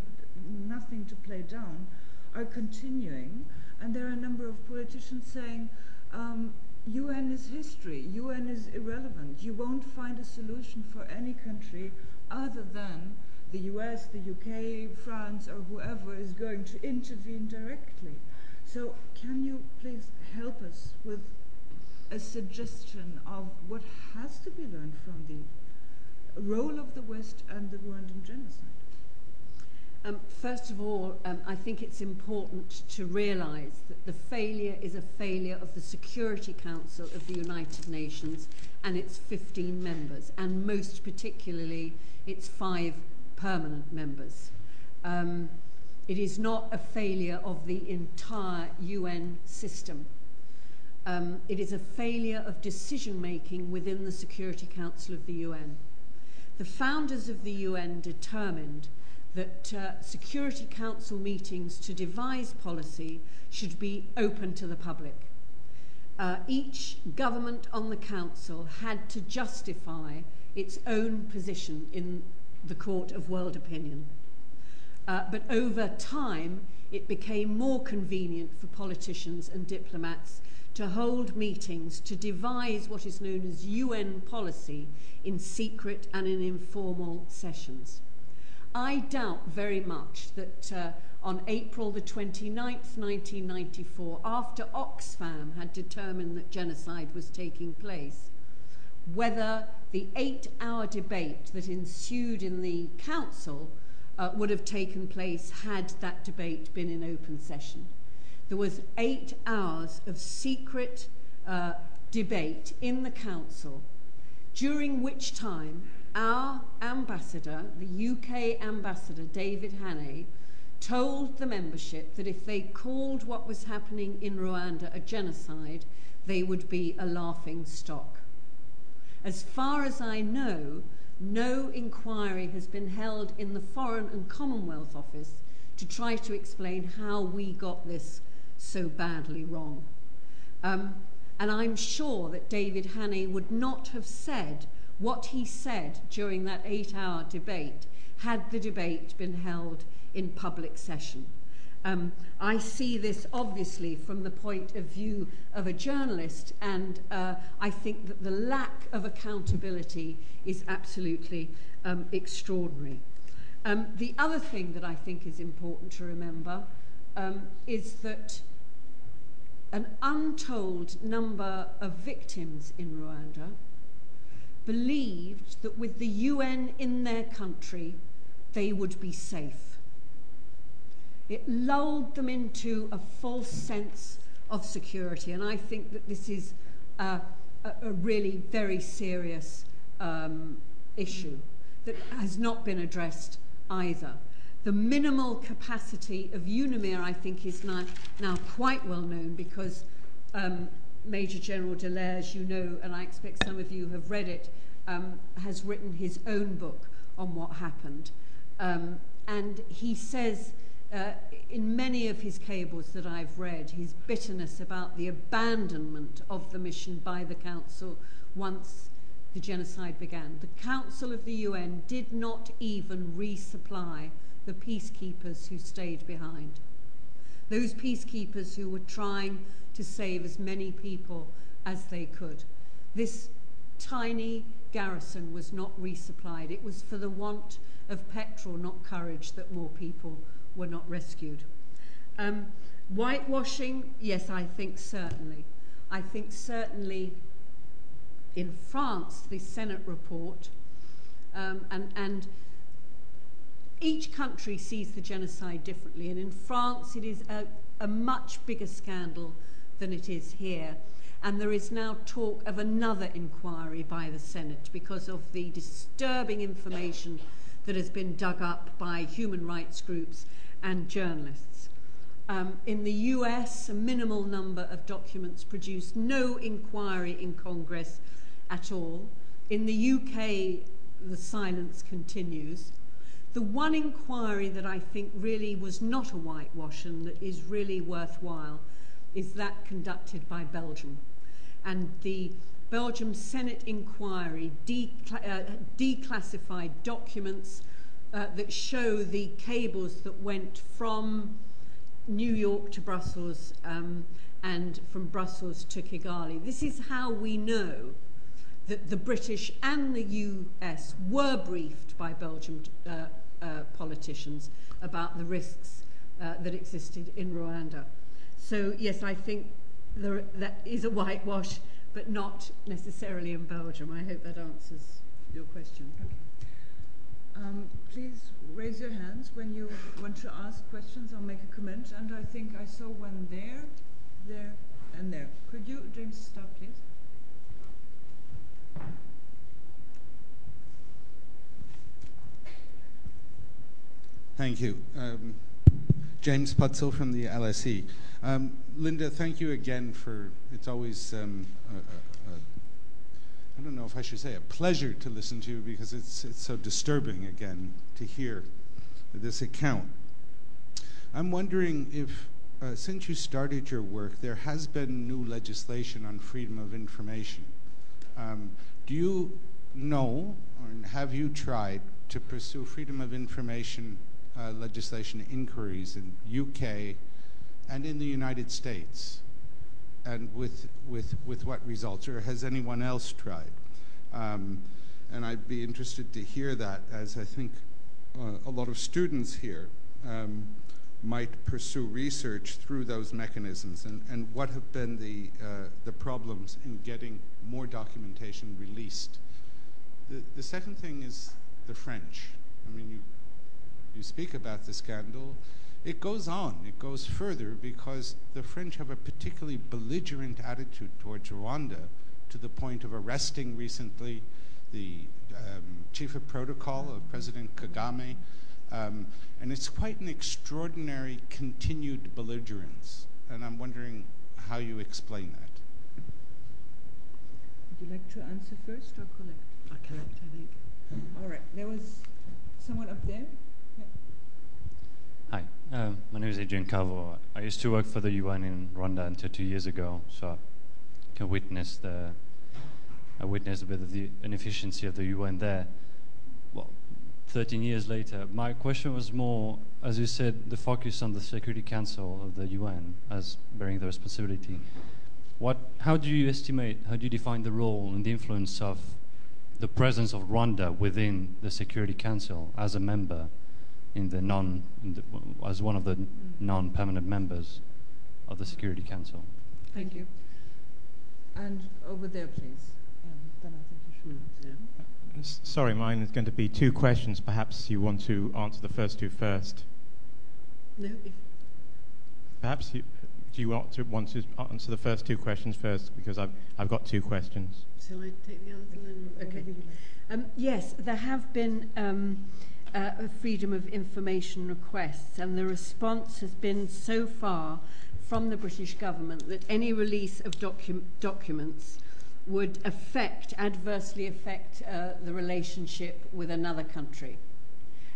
nothing to play down, are continuing. And there are a number of politicians saying, um, UN is history, UN is irrelevant. You won't find a solution for any country other than the US, the UK, France, or whoever is going to intervene directly. So, can you please help us with a suggestion of what has to be learned from the role of the West and the Rwandan genocide? Um, first of all, um, I think it's important to realise that the failure is a failure of the Security Council of the United Nations and its 15 members, and most particularly its five permanent members. Um, it is not a failure of the entire UN system. Um, it is a failure of decision making within the Security Council of the UN. the founders of the UN determined that uh, Security Council meetings to devise policy should be open to the public. Uh, each government on the council had to justify its own position in the court of world opinion. Uh, but over time, it became more convenient for politicians and diplomats to hold meetings to devise what is known as UN policy in secret and in informal sessions. I doubt very much that uh, on April the 29th, 1994, after Oxfam had determined that genocide was taking place, whether the eight hour debate that ensued in the council uh, would have taken place had that debate been in open session. There was eight hours of secret uh, debate in the council, during which time our ambassador, the UK ambassador, David Hannay, told the membership that if they called what was happening in Rwanda a genocide, they would be a laughing stock. As far as I know, no inquiry has been held in the Foreign and Commonwealth Office to try to explain how we got this so badly wrong. Um, and I'm sure that David Hannay would not have said what he said during that eight hour debate had the debate been held in public session. Um, I see this obviously from the point of view of a journalist, and uh, I think that the lack of accountability is absolutely um, extraordinary. Um, the other thing that I think is important to remember um, is that an untold number of victims in Rwanda believed that with the UN in their country, they would be safe. It lulled them into a false sense of security. And I think that this is a, a, a really very serious um, issue that has not been addressed either. The minimal capacity of UNAMIR, I think, is now, now quite well known because um, Major General Dallaire, as you know, and I expect some of you have read it, um, has written his own book on what happened. Um, and he says uh, in many of his cables that I've read, his bitterness about the abandonment of the mission by the Council once the genocide began. The Council of the UN did not even resupply the peacekeepers who stayed behind. Those peacekeepers who were trying to save as many people as they could. This tiny garrison was not resupplied. It was for the want of petrol, not courage, that more people were not rescued. Um, whitewashing, yes, I think certainly. I think certainly in France, the Senate report, um, and, and each country sees the genocide differently. And in France, it is a, a much bigger scandal than it is here. And there is now talk of another inquiry by the Senate because of the disturbing information that has been dug up by human rights groups and journalists. Um, in the US, a minimal number of documents produced, no inquiry in Congress at all. In the UK, the silence continues. The one inquiry that I think really was not a whitewash and that is really worthwhile is that conducted by Belgium. And the Belgium Senate inquiry decla- uh, declassified documents uh, that show the cables that went from New York to Brussels um, and from Brussels to Kigali. This is how we know that the British and the US were briefed by Belgian uh, uh, politicians about the risks uh, that existed in Rwanda. So, yes, I think there, that is a whitewash, but not necessarily in Belgium. I hope that answers your question. Okay. Um, please raise your hands when you want to ask questions or make a comment. And I think I saw one there, there, and there. Could you, James, start, please? Thank you. Um, James Putzel from the LSE. Um, Linda, thank you again for, it's always, um, I don't know if I should say a pleasure to listen to you because it's, it's so disturbing again to hear this account. I'm wondering if, uh, since you started your work, there has been new legislation on freedom of information. Um, do you know, or have you tried to pursue freedom of information uh, legislation inquiries in UK and in the United States? And with, with, with what results? Or has anyone else tried? Um, and I'd be interested to hear that as I think uh, a lot of students here um, might pursue research through those mechanisms and, and what have been the, uh, the problems in getting more documentation released. The, the second thing is the French. I mean, you, you speak about the scandal. It goes on, it goes further because the French have a particularly belligerent attitude towards Rwanda to the point of arresting recently the um, chief of protocol of President Kagame. Um, and it's quite an extraordinary continued belligerence. And I'm wondering how you explain that. Would you like to answer first or collect? I collect, I think. All right. There was someone up there. Hi, um, my name is Adrian Cavo. I used to work for the UN in Rwanda until two years ago, so I can witness the I witnessed a bit of the inefficiency of the UN there. Well, 13 years later, my question was more, as you said, the focus on the Security Council of the UN as bearing the responsibility. What, how do you estimate, how do you define the role and the influence of the presence of Rwanda within the Security Council as a member? In the non in the, as one of the non-permanent members of the Security Council. Thank you. And over there, please. Um, then I think you should. Yeah. S- Sorry, mine is going to be two questions. Perhaps you want to answer the first two first. No, if, Perhaps you, do you want to, want to answer the first two questions first? Because I've, I've got two questions. shall I take the others and then? Okay. Um, yes, there have been um, uh, freedom of information requests, and the response has been so far from the British government that any release of docu- documents would affect, adversely affect uh, the relationship with another country.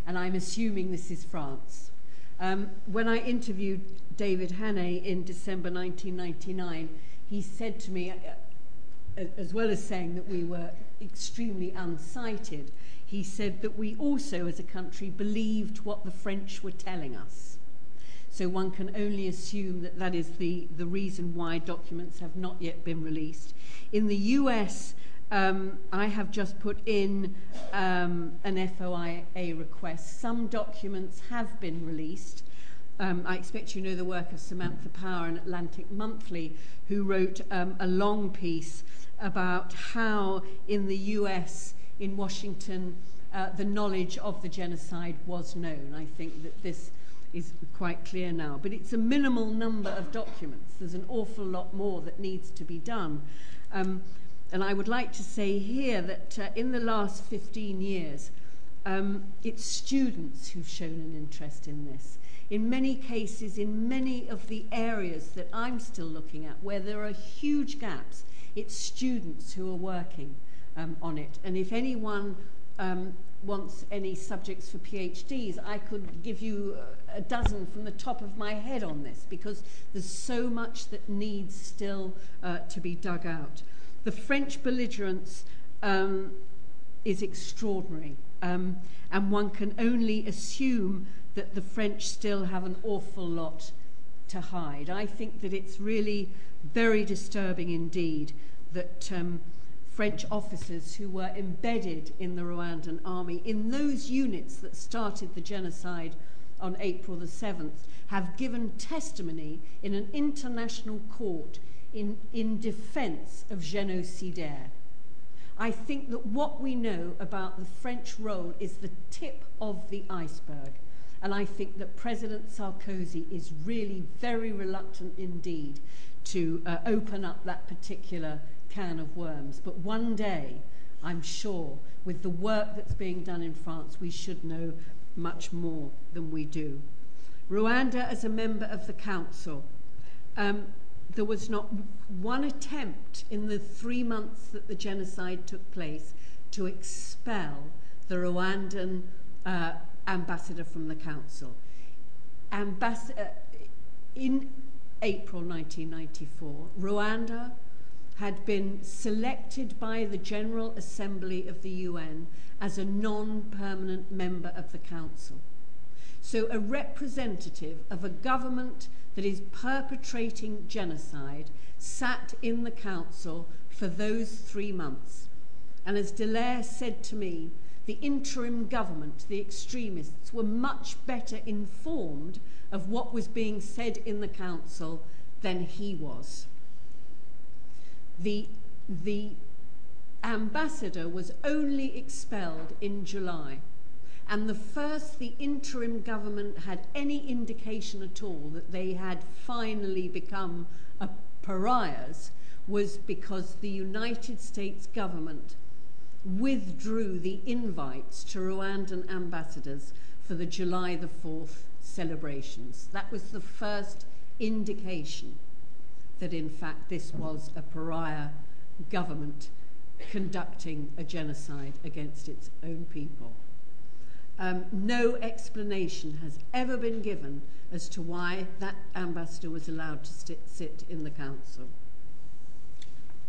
And I'm assuming this is France. Um, when I interviewed David Hannay in December 1999, he said to me, uh, as well as saying that we were extremely unsighted, he said that we also, as a country, believed what the French were telling us. So one can only assume that that is the, the reason why documents have not yet been released. In the US, um, I have just put in um, an FOIA request. Some documents have been released. Um, I expect you know the work of Samantha Power in Atlantic Monthly, who wrote um, a long piece about how in the US in Washington, uh, the knowledge of the genocide was known. I think that this is quite clear now. But it's a minimal number of documents. There's an awful lot more that needs to be done. Um, and I would like to say here that uh, in the last 15 years, um, it's students who've shown an interest in this. In many cases, in many of the areas that I'm still looking at, where there are huge gaps, it's students who are working um, on it. And if anyone um, wants any subjects for PhDs, I could give you a dozen from the top of my head on this because there's so much that needs still uh, to be dug out. The French belligerence um, is extraordinary, um, and one can only assume that the French still have an awful lot to hide. I think that it's really very disturbing indeed that. Um, French officers who were embedded in the Rwandan army, in those units that started the genocide on April the 7th, have given testimony in an international court in, in defense of genocidaire. I think that what we know about the French role is the tip of the iceberg. And I think that President Sarkozy is really very reluctant indeed to uh, open up that particular can of worms. But one day, I'm sure, with the work that's being done in France, we should know much more than we do. Rwanda, as a member of the Council, um, there was not one attempt in the three months that the genocide took place to expel the Rwandan uh, ambassador from the council. Ambas- uh, in April 1994, Rwanda had been selected by the General Assembly of the UN as a non permanent member of the Council. So, a representative of a government that is perpetrating genocide sat in the Council for those three months. And as Dallaire said to me, the interim government, the extremists, were much better informed of what was being said in the council than he was. The, the ambassador was only expelled in July. And the first the interim government had any indication at all that they had finally become pariahs was because the United States government withdrew the invites to Rwandan ambassadors for the July the 4th celebrations. That was the first indication that, in fact, this was a pariah government conducting a genocide against its own people. Um, no explanation has ever been given as to why that ambassador was allowed to sit, sit in the council.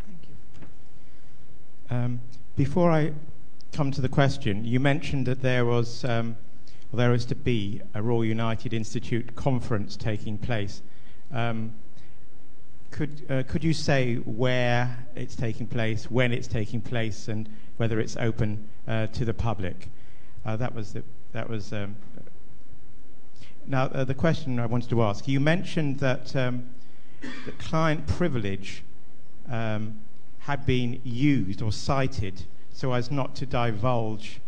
Thank you. Um, before I come to the question, you mentioned that there was um, well, there is to be a Royal United Institute conference taking place. Um, could, uh, could you say where it's taking place, when it's taking place, and whether it's open uh, to the public? Uh, that was the, that was. Um, now uh, the question I wanted to ask. You mentioned that um, client privilege um, had been used or cited so as not to divulge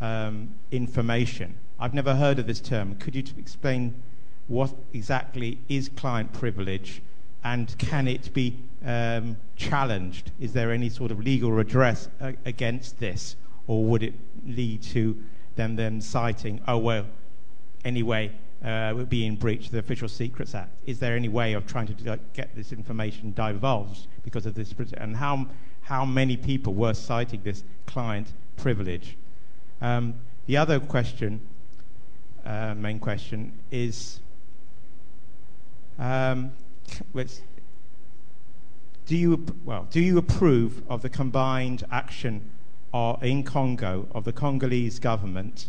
um, information. I've never heard of this term. Could you explain what exactly is client privilege and can it be um, challenged? Is there any sort of legal redress uh, against this, or would it lead to them then citing, oh, well, anyway, uh, would be in breach of the Official Secrets Act? Is there any way of trying to get this information divulged because of this? And how, how many people were citing this client privilege? Um, the other question uh, main question is um, do you well do you approve of the combined action in Congo of the Congolese government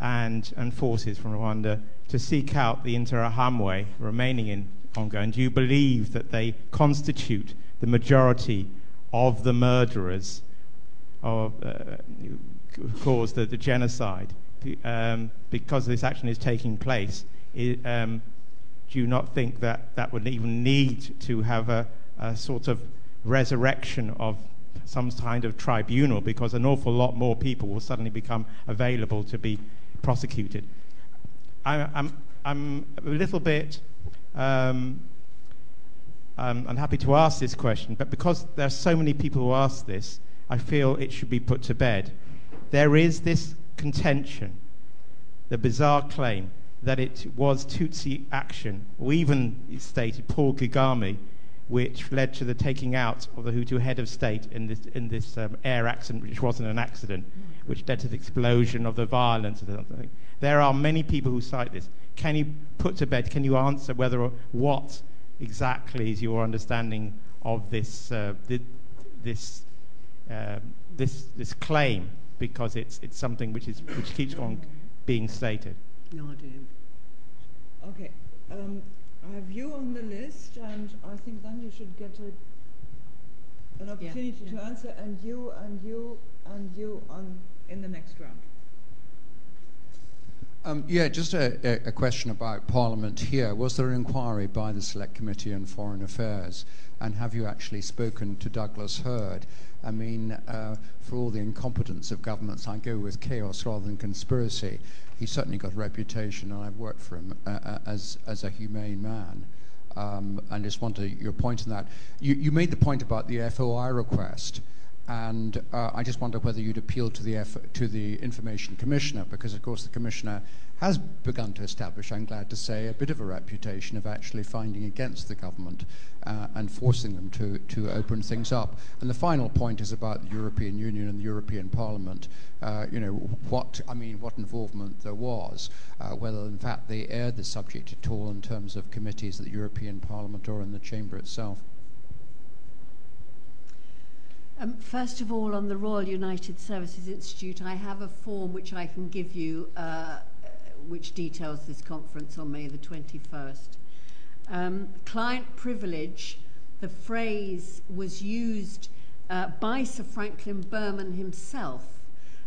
and and forces from Rwanda to seek out the Interahamwe remaining in Congo? And do you believe that they constitute the majority of the murderers of uh, caused the, the genocide? Um, because this action is taking place, it, um, do you not think that that would even need to have a, a sort of resurrection of some kind of tribunal because an awful lot more people will suddenly become available to be prosecuted? I, I'm, I'm a little bit. Um, um, I'm happy to ask this question, but because there are so many people who ask this, I feel it should be put to bed. There is this contention, the bizarre claim that it was Tutsi action, or even stated Paul Kagame, which led to the taking out of the Hutu head of state in this, in this um, air accident, which wasn't an accident, which led to the explosion of the violence. Something. There are many people who cite this. Can you put to bed, can you answer whether or what exactly is your understanding of this, uh, this, uh, this, this claim because it's, it's something which, is, which keeps on being stated. No, I do. Okay. Um, I have you on the list, and I think then you should get a, an opportunity yeah. to answer, and you, and you, and you on in the next round. Um, yeah, just a, a, question about Parliament here. Was there an inquiry by the Select Committee on Foreign Affairs? And have you actually spoken to Douglas Hurd? I mean, uh, for all the incompetence of governments, I go with chaos rather than conspiracy. He's certainly got a reputation, and I've worked for him uh, uh as, as a humane man. Um, and just want to your point on that. You, you made the point about the FOI request. And uh, I just wonder whether you'd appeal to the, to the Information Commissioner, because of course the Commissioner has begun to establish, I'm glad to say, a bit of a reputation of actually finding against the government uh, and forcing them to, to open things up. And the final point is about the European Union and the European Parliament. Uh, you know, what, I mean, what involvement there was, uh, whether in fact they aired the subject at all in terms of committees at the European Parliament or in the chamber itself. Um, first of all, on the Royal United Services Institute, I have a form which I can give you uh, which details this conference on May the 21st. Um, client privilege, the phrase was used uh, by Sir Franklin Berman himself.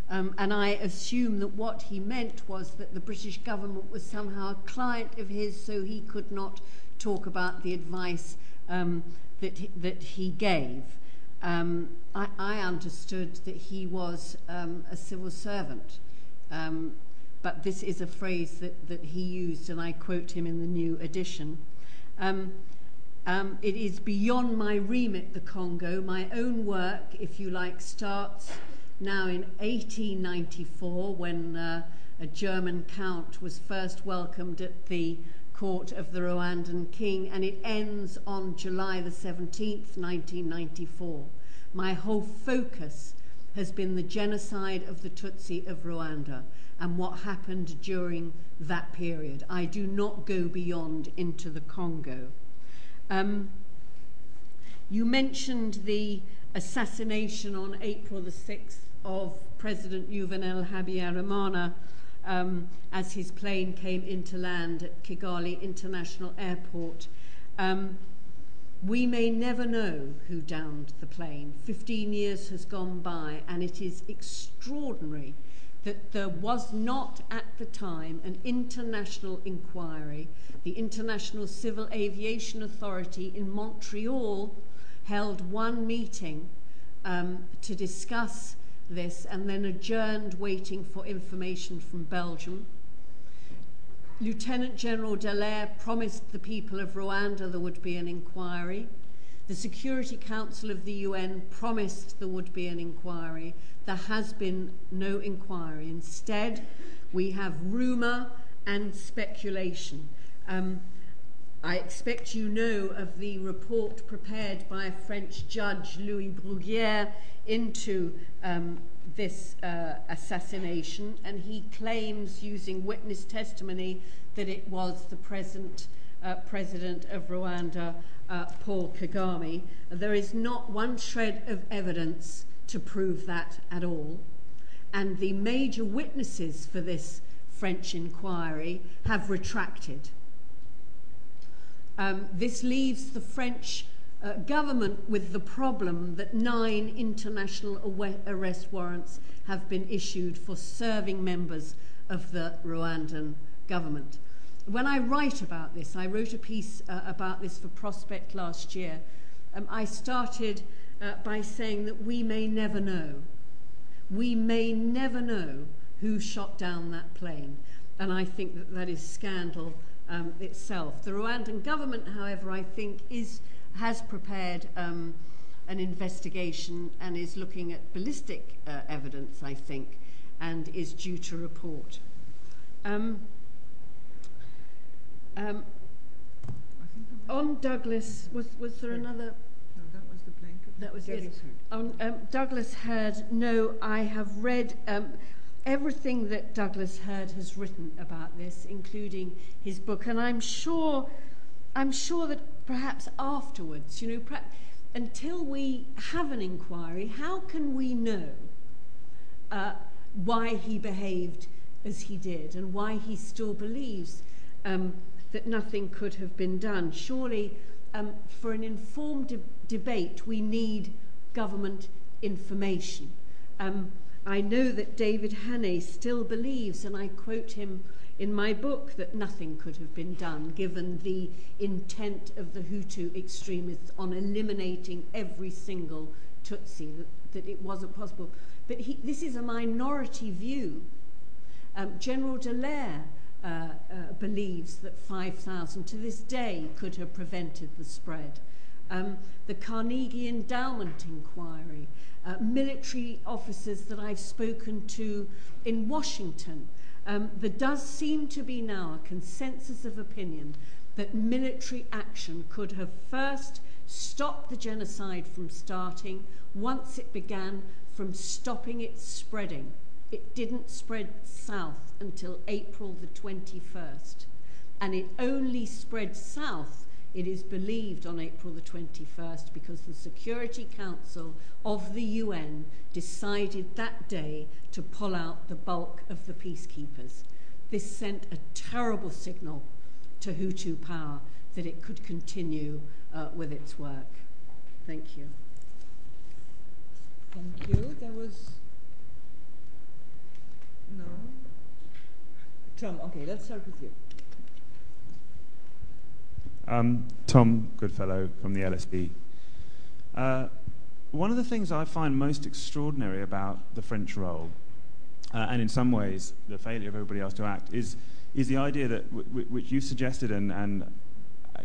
Um, and I assume that what he meant was that the British government was somehow a client of his, so he could not talk about the advice um, that, he, that he gave um, I, I, understood that he was um, a civil servant. Um, but this is a phrase that, that he used, and I quote him in the new edition. Um, um, it is beyond my remit, the Congo. My own work, if you like, starts now in 1894 when uh, a German count was first welcomed at the court of the Rwandan king, and it ends on July the 17th, 1994. My whole focus has been the genocide of the Tutsi of Rwanda and what happened during that period. I do not go beyond into the Congo. Um, you mentioned the assassination on April the 6th of President Juvenal Habyarimana um, as his plane came into land at Kigali International Airport. Um, we may never know who downed the plane. 15 years has gone by, and it is extraordinary that there was not at the time an international inquiry. The International Civil Aviation Authority in Montreal held one meeting um, to discuss this and then adjourned waiting for information from Belgium. Lieutenant General Dallaire promised the people of Rwanda there would be an inquiry. The Security Council of the UN promised there would be an inquiry. There has been no inquiry. Instead, we have rumour and speculation. Um, I expect you know of the report prepared by a French judge, Louis Bruguière, into um, this uh, assassination, and he claims, using witness testimony, that it was the present uh, president of Rwanda, uh, Paul Kagame. There is not one shred of evidence to prove that at all. And the major witnesses for this French inquiry have retracted. Um, this leaves the French uh, government with the problem that nine international arrest warrants have been issued for serving members of the Rwandan government. When I write about this, I wrote a piece uh, about this for Prospect last year. Um, I started uh, by saying that we may never know. We may never know who shot down that plane. And I think that that is scandal um, itself. The Rwandan government, however, I think is, has prepared um, an investigation and is looking at ballistic uh, evidence, I think, and is due to report. Um, um, on Douglas, was, was there another? No, that was the blanket. That was it. On um, Douglas Hurd, no, I have read um, everything that Douglas Hurd has written about this, including his book, and I'm sure, I'm sure that perhaps afterwards, you know, until we have an inquiry, how can we know uh, why he behaved as he did and why he still believes um, that nothing could have been done? Surely, um, for an informed de- debate, we need government information. Um, I know that David Hannay still believes, and I quote him in my book, that nothing could have been done given the intent of the Hutu extremists on eliminating every single Tutsi, that, that it wasn't possible. But he, this is a minority view. Um, General Dallaire uh, uh, believes that 5,000 to this day could have prevented the spread. Um, the Carnegie Endowment Inquiry, uh, military officers that I've spoken to in Washington. Um, there does seem to be now a consensus of opinion that military action could have first stopped the genocide from starting once it began from stopping it spreading. It didn't spread south until April the 21st, and it only spread south it is believed on April the 21st because the Security Council of the UN decided that day to pull out the bulk of the peacekeepers. This sent a terrible signal to Hutu power that it could continue uh, with its work. Thank you. Thank you. There was no. Tom, okay, let's start with you. Um, Tom Goodfellow from the LSE. Uh, one of the things I find most extraordinary about the French role, uh, and in some ways the failure of everybody else to act, is, is the idea that, w- w- which you suggested and, and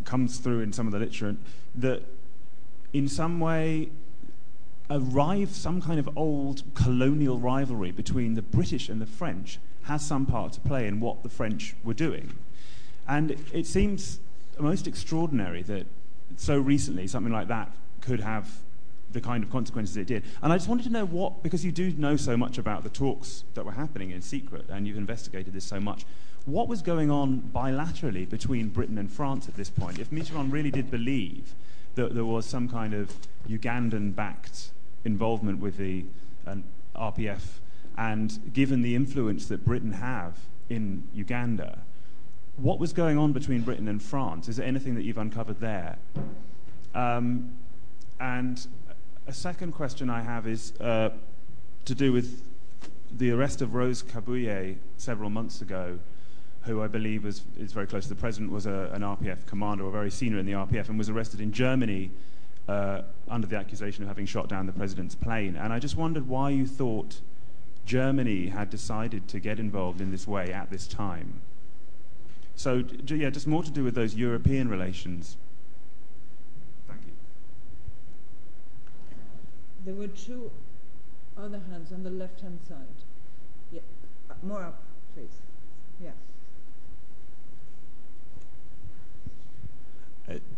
comes through in some of the literature, that in some way a some kind of old colonial rivalry between the British and the French has some part to play in what the French were doing. And it seems most extraordinary that so recently something like that could have the kind of consequences it did. And I just wanted to know what, because you do know so much about the talks that were happening in secret and you've investigated this so much, what was going on bilaterally between Britain and France at this point? If Mitterrand really did believe that there was some kind of Ugandan backed involvement with the uh, RPF, and given the influence that Britain have in Uganda, what was going on between Britain and France? Is there anything that you've uncovered there? Um, and a second question I have is uh, to do with the arrest of Rose Kabuye several months ago, who I believe is very close to the president, was a, an RPF commander or very senior in the RPF, and was arrested in Germany uh, under the accusation of having shot down the president's plane. And I just wondered why you thought Germany had decided to get involved in this way at this time. So, yeah, just more to do with those European relations. Thank you. There were two other hands on the left hand side. Yeah, uh, more up, please. Yeah.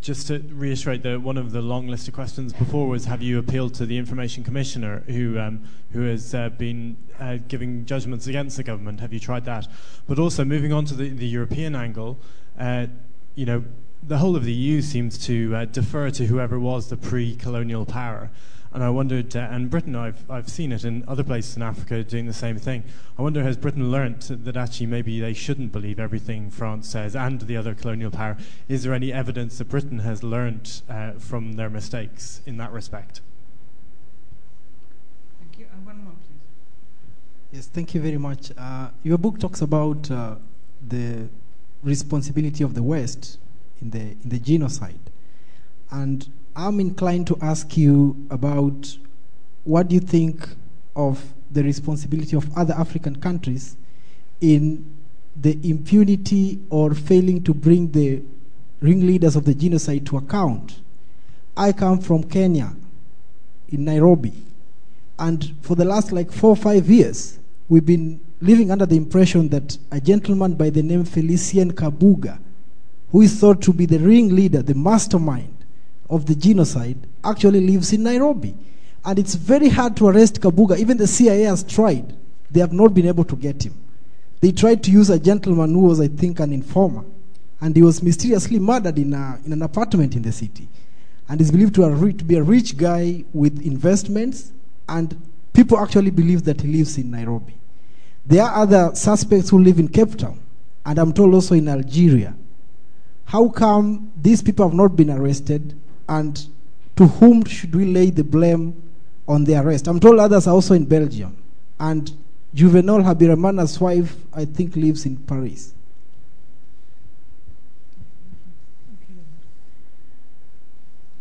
Just to reiterate that one of the long list of questions before was have you appealed to the information commissioner who um, who has uh, been uh, giving judgments against the government? Have you tried that? But also moving on to the, the European angle uh, you know the whole of the EU seems to uh, defer to whoever was the pre-colonial power and I wondered, uh, and Britain, I've, I've seen it in other places in Africa doing the same thing. I wonder, has Britain learnt that actually maybe they shouldn't believe everything France says and the other colonial power? Is there any evidence that Britain has learnt uh, from their mistakes in that respect? Thank you. And one more, please. Yes, thank you very much. Uh, your book talks about uh, the responsibility of the West in the, in the genocide. And I'm inclined to ask you about what do you think of the responsibility of other African countries in the impunity or failing to bring the ringleaders of the genocide to account. I come from Kenya, in Nairobi, and for the last like four or five years, we've been living under the impression that a gentleman by the name Felicien Kabuga, who is thought to be the ringleader, the mastermind, of the genocide actually lives in Nairobi. And it's very hard to arrest Kabuga. Even the CIA has tried. They have not been able to get him. They tried to use a gentleman who was, I think, an informer. And he was mysteriously murdered in, a, in an apartment in the city. And is believed to, a, to be a rich guy with investments. And people actually believe that he lives in Nairobi. There are other suspects who live in Cape Town. And I'm told also in Algeria. How come these people have not been arrested and to whom should we lay the blame on the arrest? I'm told others are also in Belgium. And Juvenal Habyarimana's wife, I think, lives in Paris.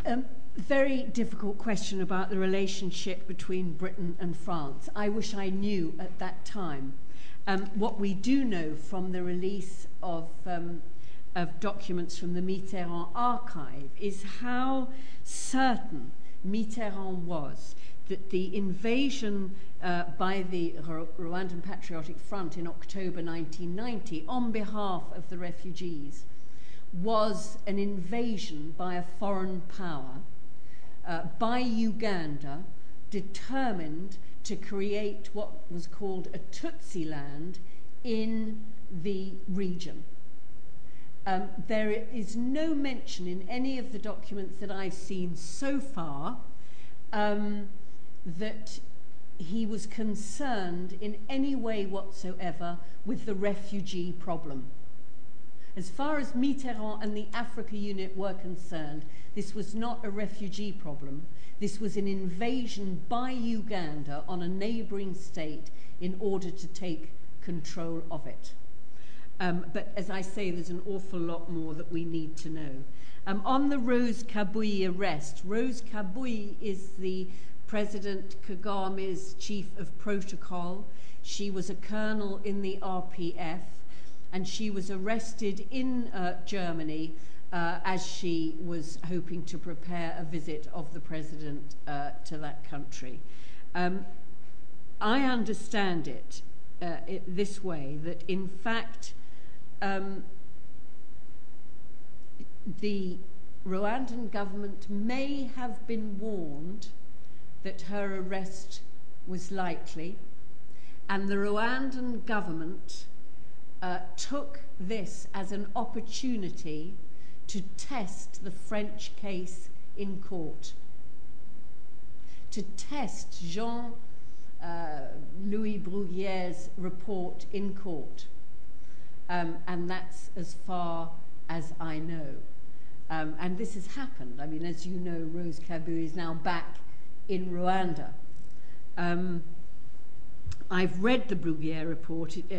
Um, very difficult question about the relationship between Britain and France. I wish I knew at that time. Um, what we do know from the release of um, of documents from the Mitterrand archive is how certain Mitterrand was that the invasion uh, by the Rwandan Patriotic Front in October 1990 on behalf of the refugees was an invasion by a foreign power, uh, by Uganda, determined to create what was called a Tutsi land in the region. Um, there is no mention in any of the documents that I've seen so far um, that he was concerned in any way whatsoever with the refugee problem. As far as Mitterrand and the Africa unit were concerned, this was not a refugee problem. This was an invasion by Uganda on a neighbouring state in order to take control of it. Um, but as I say, there's an awful lot more that we need to know. Um, on the Rose Kabuye arrest, Rose Kabuye is the President Kagame's chief of protocol. She was a colonel in the RPF, and she was arrested in uh, Germany uh, as she was hoping to prepare a visit of the president uh, to that country. Um, I understand it, uh, it, this way that in fact um, the Rwandan government may have been warned that her arrest was likely, and the Rwandan government uh, took this as an opportunity to test the French case in court, to test Jean uh, Louis Bruguiere's report in court. Um, and that's as far as I know. Um, and this has happened. I mean, as you know, Rose Kabuye is now back in Rwanda. Um, I've read the Bruguiere report, uh,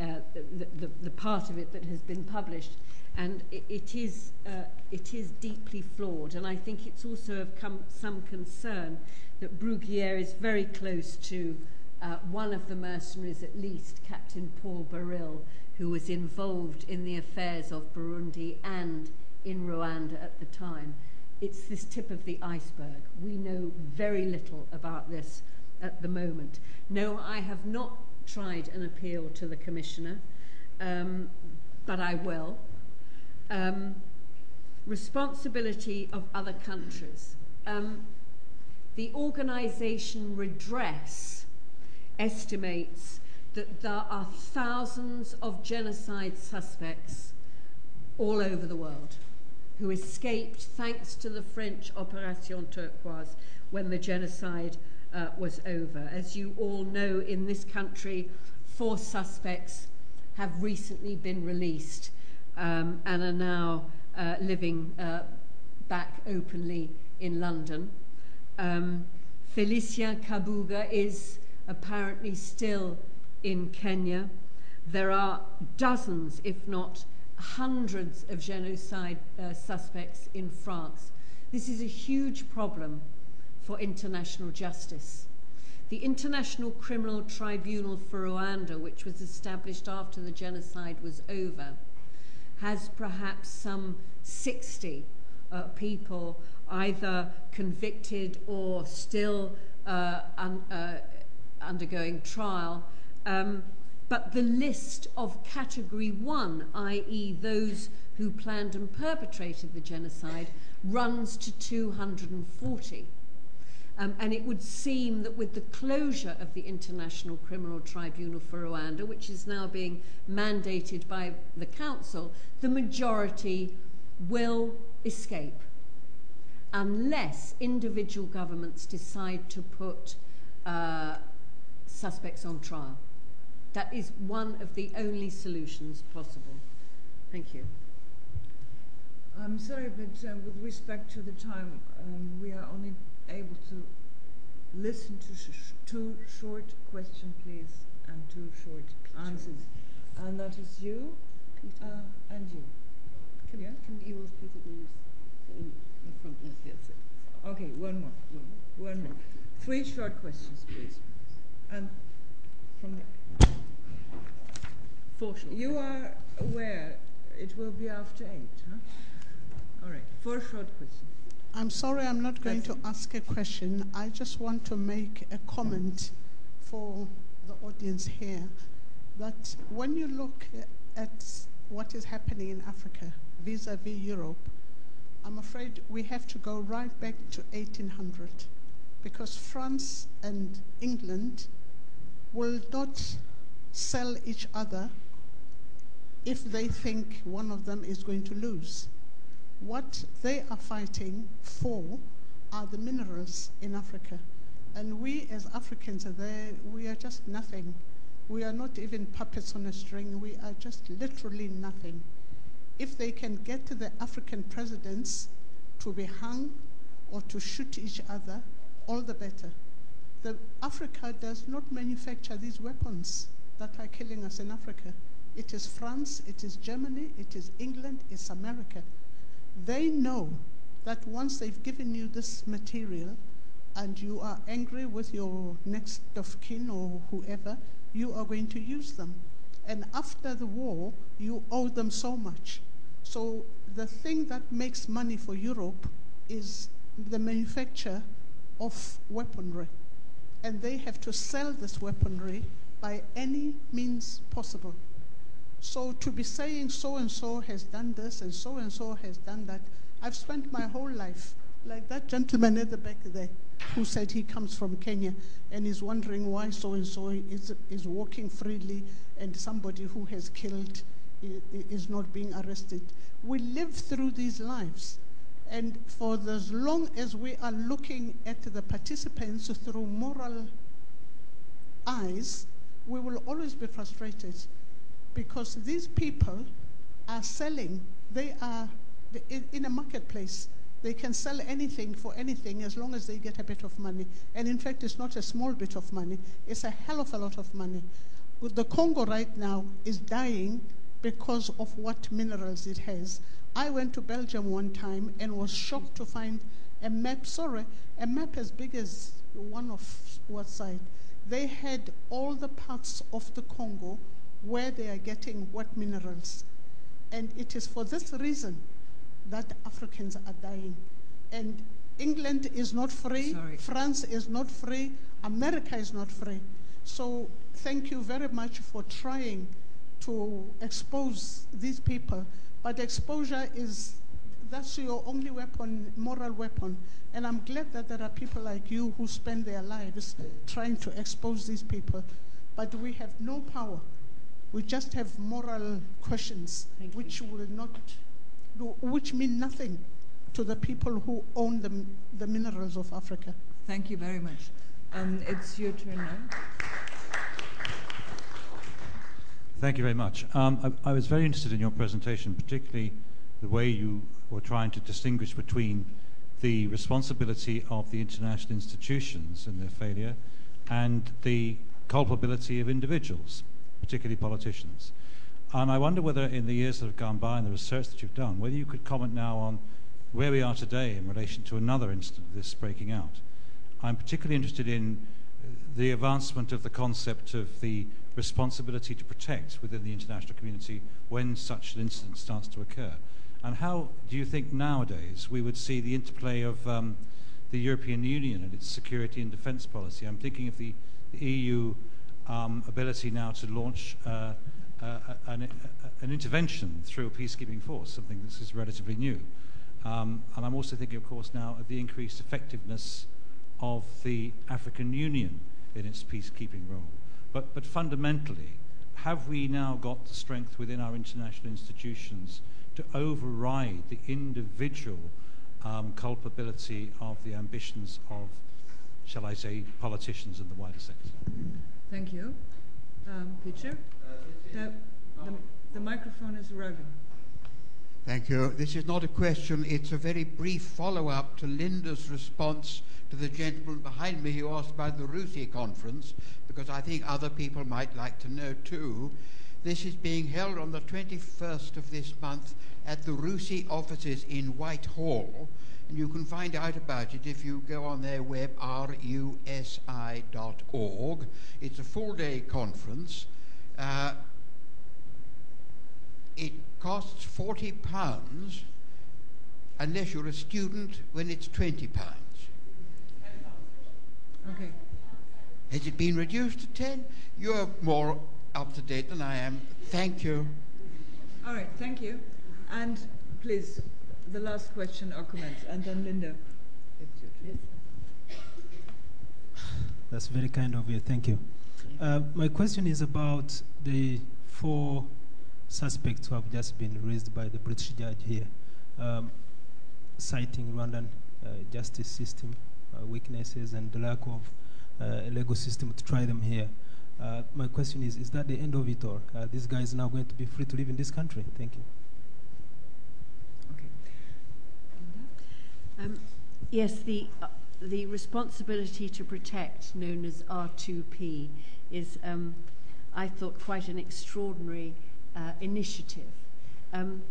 uh, the, the, the, part of it that has been published, and it, it, is, uh, it is deeply flawed. And I think it's also of com- some concern that Bruguiere is very close to uh, one of the mercenaries, at least, Captain Paul Barril, who was involved in the affairs of Burundi and in Rwanda at the time. It's this tip of the iceberg. We know very little about this at the moment. No, I have not tried an appeal to the Commissioner, um, but I will. Um, responsibility of other countries. Um, the organisation Redress estimates that there are thousands of genocide suspects all over the world who escaped thanks to the French Operation Turquoise when the genocide uh, was over. As you all know, in this country, four suspects have recently been released um, and are now uh, living uh, back openly in London. Um, Felicien Kabuga is apparently still in Kenya. There are dozens, if not hundreds, of genocide uh, suspects in France. This is a huge problem for international justice. The International Criminal Tribunal for Rwanda, which was established after the genocide was over, has perhaps some 60 uh, people either convicted or still uh, un, uh, undergoing trial. Um, but the list of category one, i.e., those who planned and perpetrated the genocide, runs to 240. Um, and it would seem that with the closure of the International Criminal Tribunal for Rwanda, which is now being mandated by the Council, the majority will escape unless individual governments decide to put uh, suspects on trial. That is one of the only solutions possible. Thank you. I'm sorry, but uh, with respect to the time, um, we are only able to listen to sh- two short questions, please, and two short answers. And that is you uh, and you. Can, yeah? can you ask Peter please? In the front, yes, yes. Okay, one more. One more. Three short questions, please. And from the. Four short You are aware it will be after eight. Huh? All right, four short questions. I'm sorry, I'm not going to ask a question. I just want to make a comment for the audience here that when you look at what is happening in Africa vis a vis Europe, I'm afraid we have to go right back to 1800 because France and England will not sell each other if they think one of them is going to lose. What they are fighting for are the minerals in Africa. And we as Africans are there, we are just nothing. We are not even puppets on a string, we are just literally nothing. If they can get the African presidents to be hung or to shoot each other, all the better. The Africa does not manufacture these weapons that are killing us in Africa. It is France, it is Germany, it is England, it's America. They know that once they've given you this material and you are angry with your next of kin or whoever, you are going to use them. And after the war, you owe them so much. So the thing that makes money for Europe is the manufacture of weaponry. And they have to sell this weaponry by any means possible. So to be saying so and so has done this and so and so has done that, I've spent my whole life like that gentleman at the back there who said he comes from Kenya and is wondering why so and so is is walking freely and somebody who has killed is not being arrested. We live through these lives. And for as long as we are looking at the participants through moral eyes, we will always be frustrated because these people are selling. They are in- a marketplace. They can sell anything for anything as long as they get a bit of money. And in fact, it's not a small bit of money, it's a hell of a lot of money. The Congo right now is dying because of what minerals it has. I went to Belgium one time and was shocked to find a map, sorry, a map as big as one of what side. They had all the parts of the Congo where they are getting what minerals. And it is for this reason that Africans are dying. And England is not free, Sorry. France is not free, America is not free. So thank you very much for trying to expose these people. But exposure is that's your only weapon, moral weapon. And I'm glad that there are people like you who spend their lives trying to expose these people. But we have no power. We just have moral questions, Thank you. which will not, do, which mean nothing to the people who own the, the minerals of Africa. Thank you very much. Um, it's your turn now. Thank you very much. Um, I, I was very interested in your presentation, particularly the way you were trying to distinguish between the responsibility of the international institutions and their failure and the culpability of individuals, particularly politicians. And I wonder whether in the years that have gone by and the research that you've done, whether you could comment now on where we are today in relation to another instance of this breaking out. I'm particularly interested in the advancement of the concept of the responsibility to protect within the international community when such an incident starts to occur. And how do you think nowadays we would see the interplay of um, the European Union and its security and defence policy? I'm thinking of the EU um, ability now to launch uh, uh, an, a- an intervention through a peacekeeping force, something that is relatively new. Um, and I'm also thinking, of course, now of the increased effectiveness of the African Union in its peacekeeping role. But, but fundamentally, have we now got the strength within our international institutions to override the individual um, culpability of the ambitions of, shall I say, politicians and the wider sector? Thank you. Um, Peter? The, the, the microphone is arriving. Thank you. This is not a question, it's a very brief follow up to Linda's response to the gentleman behind me who asked about the Rusi conference, because I think other people might like to know too. This is being held on the 21st of this month at the Rusi offices in Whitehall, and you can find out about it if you go on their web, rusi.org. It's a full day conference. Uh, it costs forty pounds unless you're a student when it's twenty pounds. Okay. Has it been reduced to ten? You're more up to date than I am. Thank you. All right, thank you. And please, the last question or comment, and then Linda. That's very kind of you. Thank you. Uh, my question is about the four suspects who have just been raised by the British judge here, um, citing Rwandan uh, justice system uh, weaknesses and the lack of uh, a legal system to try them here. Uh, my question is: Is that the end of it, or uh, these guys now going to be free to live in this country? Thank you. Um, yes, the, uh, the responsibility to protect, known as R2P, is, um, I thought, quite an extraordinary uh, initiative. Um,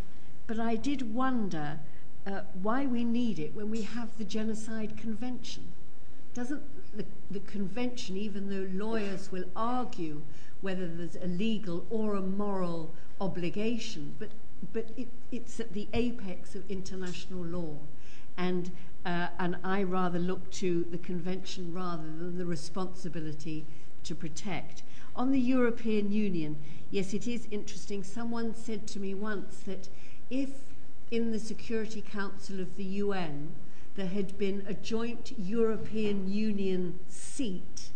but I did wonder uh, why we need it when we have the Genocide Convention. Doesn't the, the convention, even though lawyers will argue whether there's a legal or a moral obligation, but, but it, it's at the apex of international law. And, uh, and I rather look to the convention rather than the responsibility to protect. On the European Union, yes, it is interesting. Someone said to me once that if in the Security Council of the UN there had been a joint European Union seat,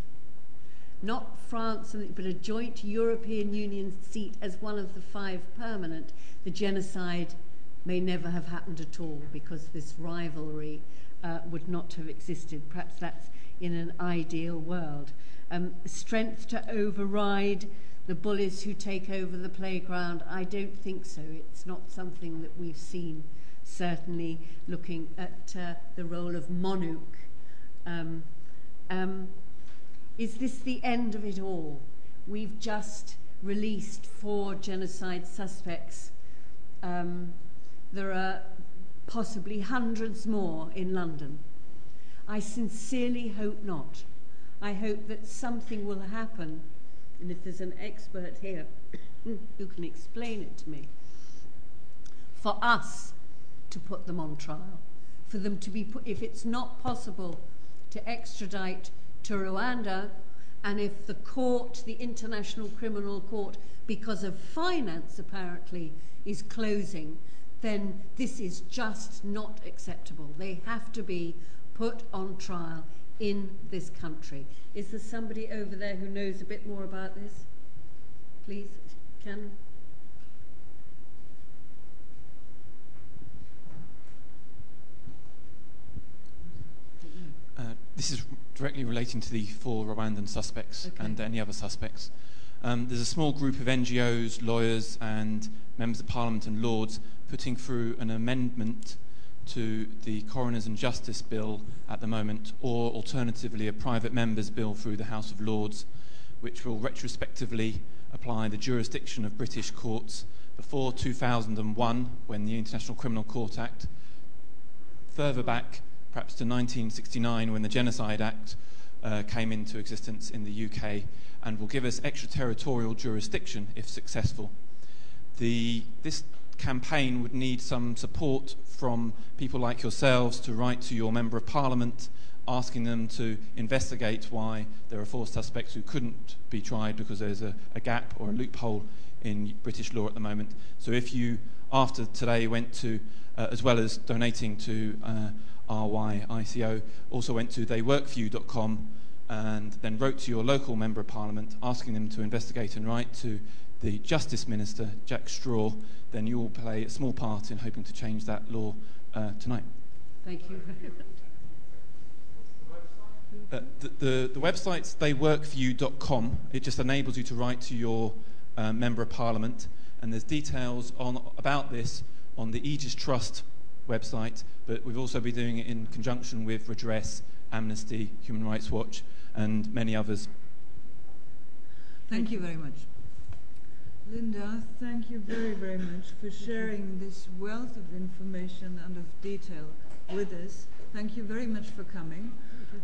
not France, but a joint European Union seat as one of the five permanent, the genocide may never have happened at all because this rivalry uh, would not have existed. Perhaps that's in an ideal world. Um, strength to override the bullies who take over the playground, I don't think so. It's not something that we've seen, certainly looking at uh, the role of MONUC. Um, um, is this the end of it all? We've just released four genocide suspects. Um, there are possibly hundreds more in London. I sincerely hope not. I hope that something will happen, and if there's an expert here who can explain it to me, for us to put them on trial, for them to be put, if it's not possible to extradite to Rwanda, and if the court, the International Criminal Court, because of finance apparently, is closing, then this is just not acceptable. They have to be put on trial in this country. Is there somebody over there who knows a bit more about this? Please, can. Uh, this is directly relating to the four Rwandan suspects Okay. and any other suspects. Um, there's a small group of NGOs, lawyers, and members of Parliament and Lords putting through an amendment to the Coroners and Justice Bill at the moment, or alternatively, a private member's bill through the House of Lords, which will retrospectively apply the jurisdiction of British courts before 2001, when the International Criminal Court Act, further back, perhaps to 1969, when the Genocide Act uh, came into existence in the UK, and will give us extraterritorial jurisdiction if successful. The, this campaign would need some support from people like yourselves to write to your Member of Parliament asking them to investigate why there are four suspects who couldn't be tried because there's a, a gap or a loophole in British law at the moment. So if you, after today, went to, uh, as well as donating to uh, RYICO, also went to theyworkforyou.com and then wrote to your local Member of Parliament asking them to investigate and write to the Justice Minister, Jack Straw, then you will play a small part in hoping to change that law uh, tonight. Thank you very much. Uh, the, the, the website's theyworkforyou.com. It just enables you to write to your uh, Member of Parliament, and there's details on, about this on the Aegis Trust website, but we've also been doing it in conjunction with Redress, Amnesty, Human Rights Watch, and many others. Thank you very much. Linda, thank you very, very much for sharing this wealth of information and of detail with us. Thank you very much for coming.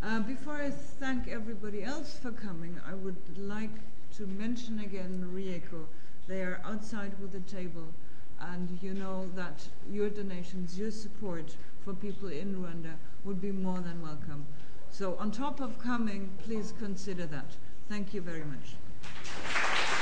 Uh, before I thank everybody else for coming, I would like to mention again RYICO. They are outside with the table. and you know that your donations, your support for people in Rwanda would be more than welcome. So on top of coming, please consider that. Thank you very much.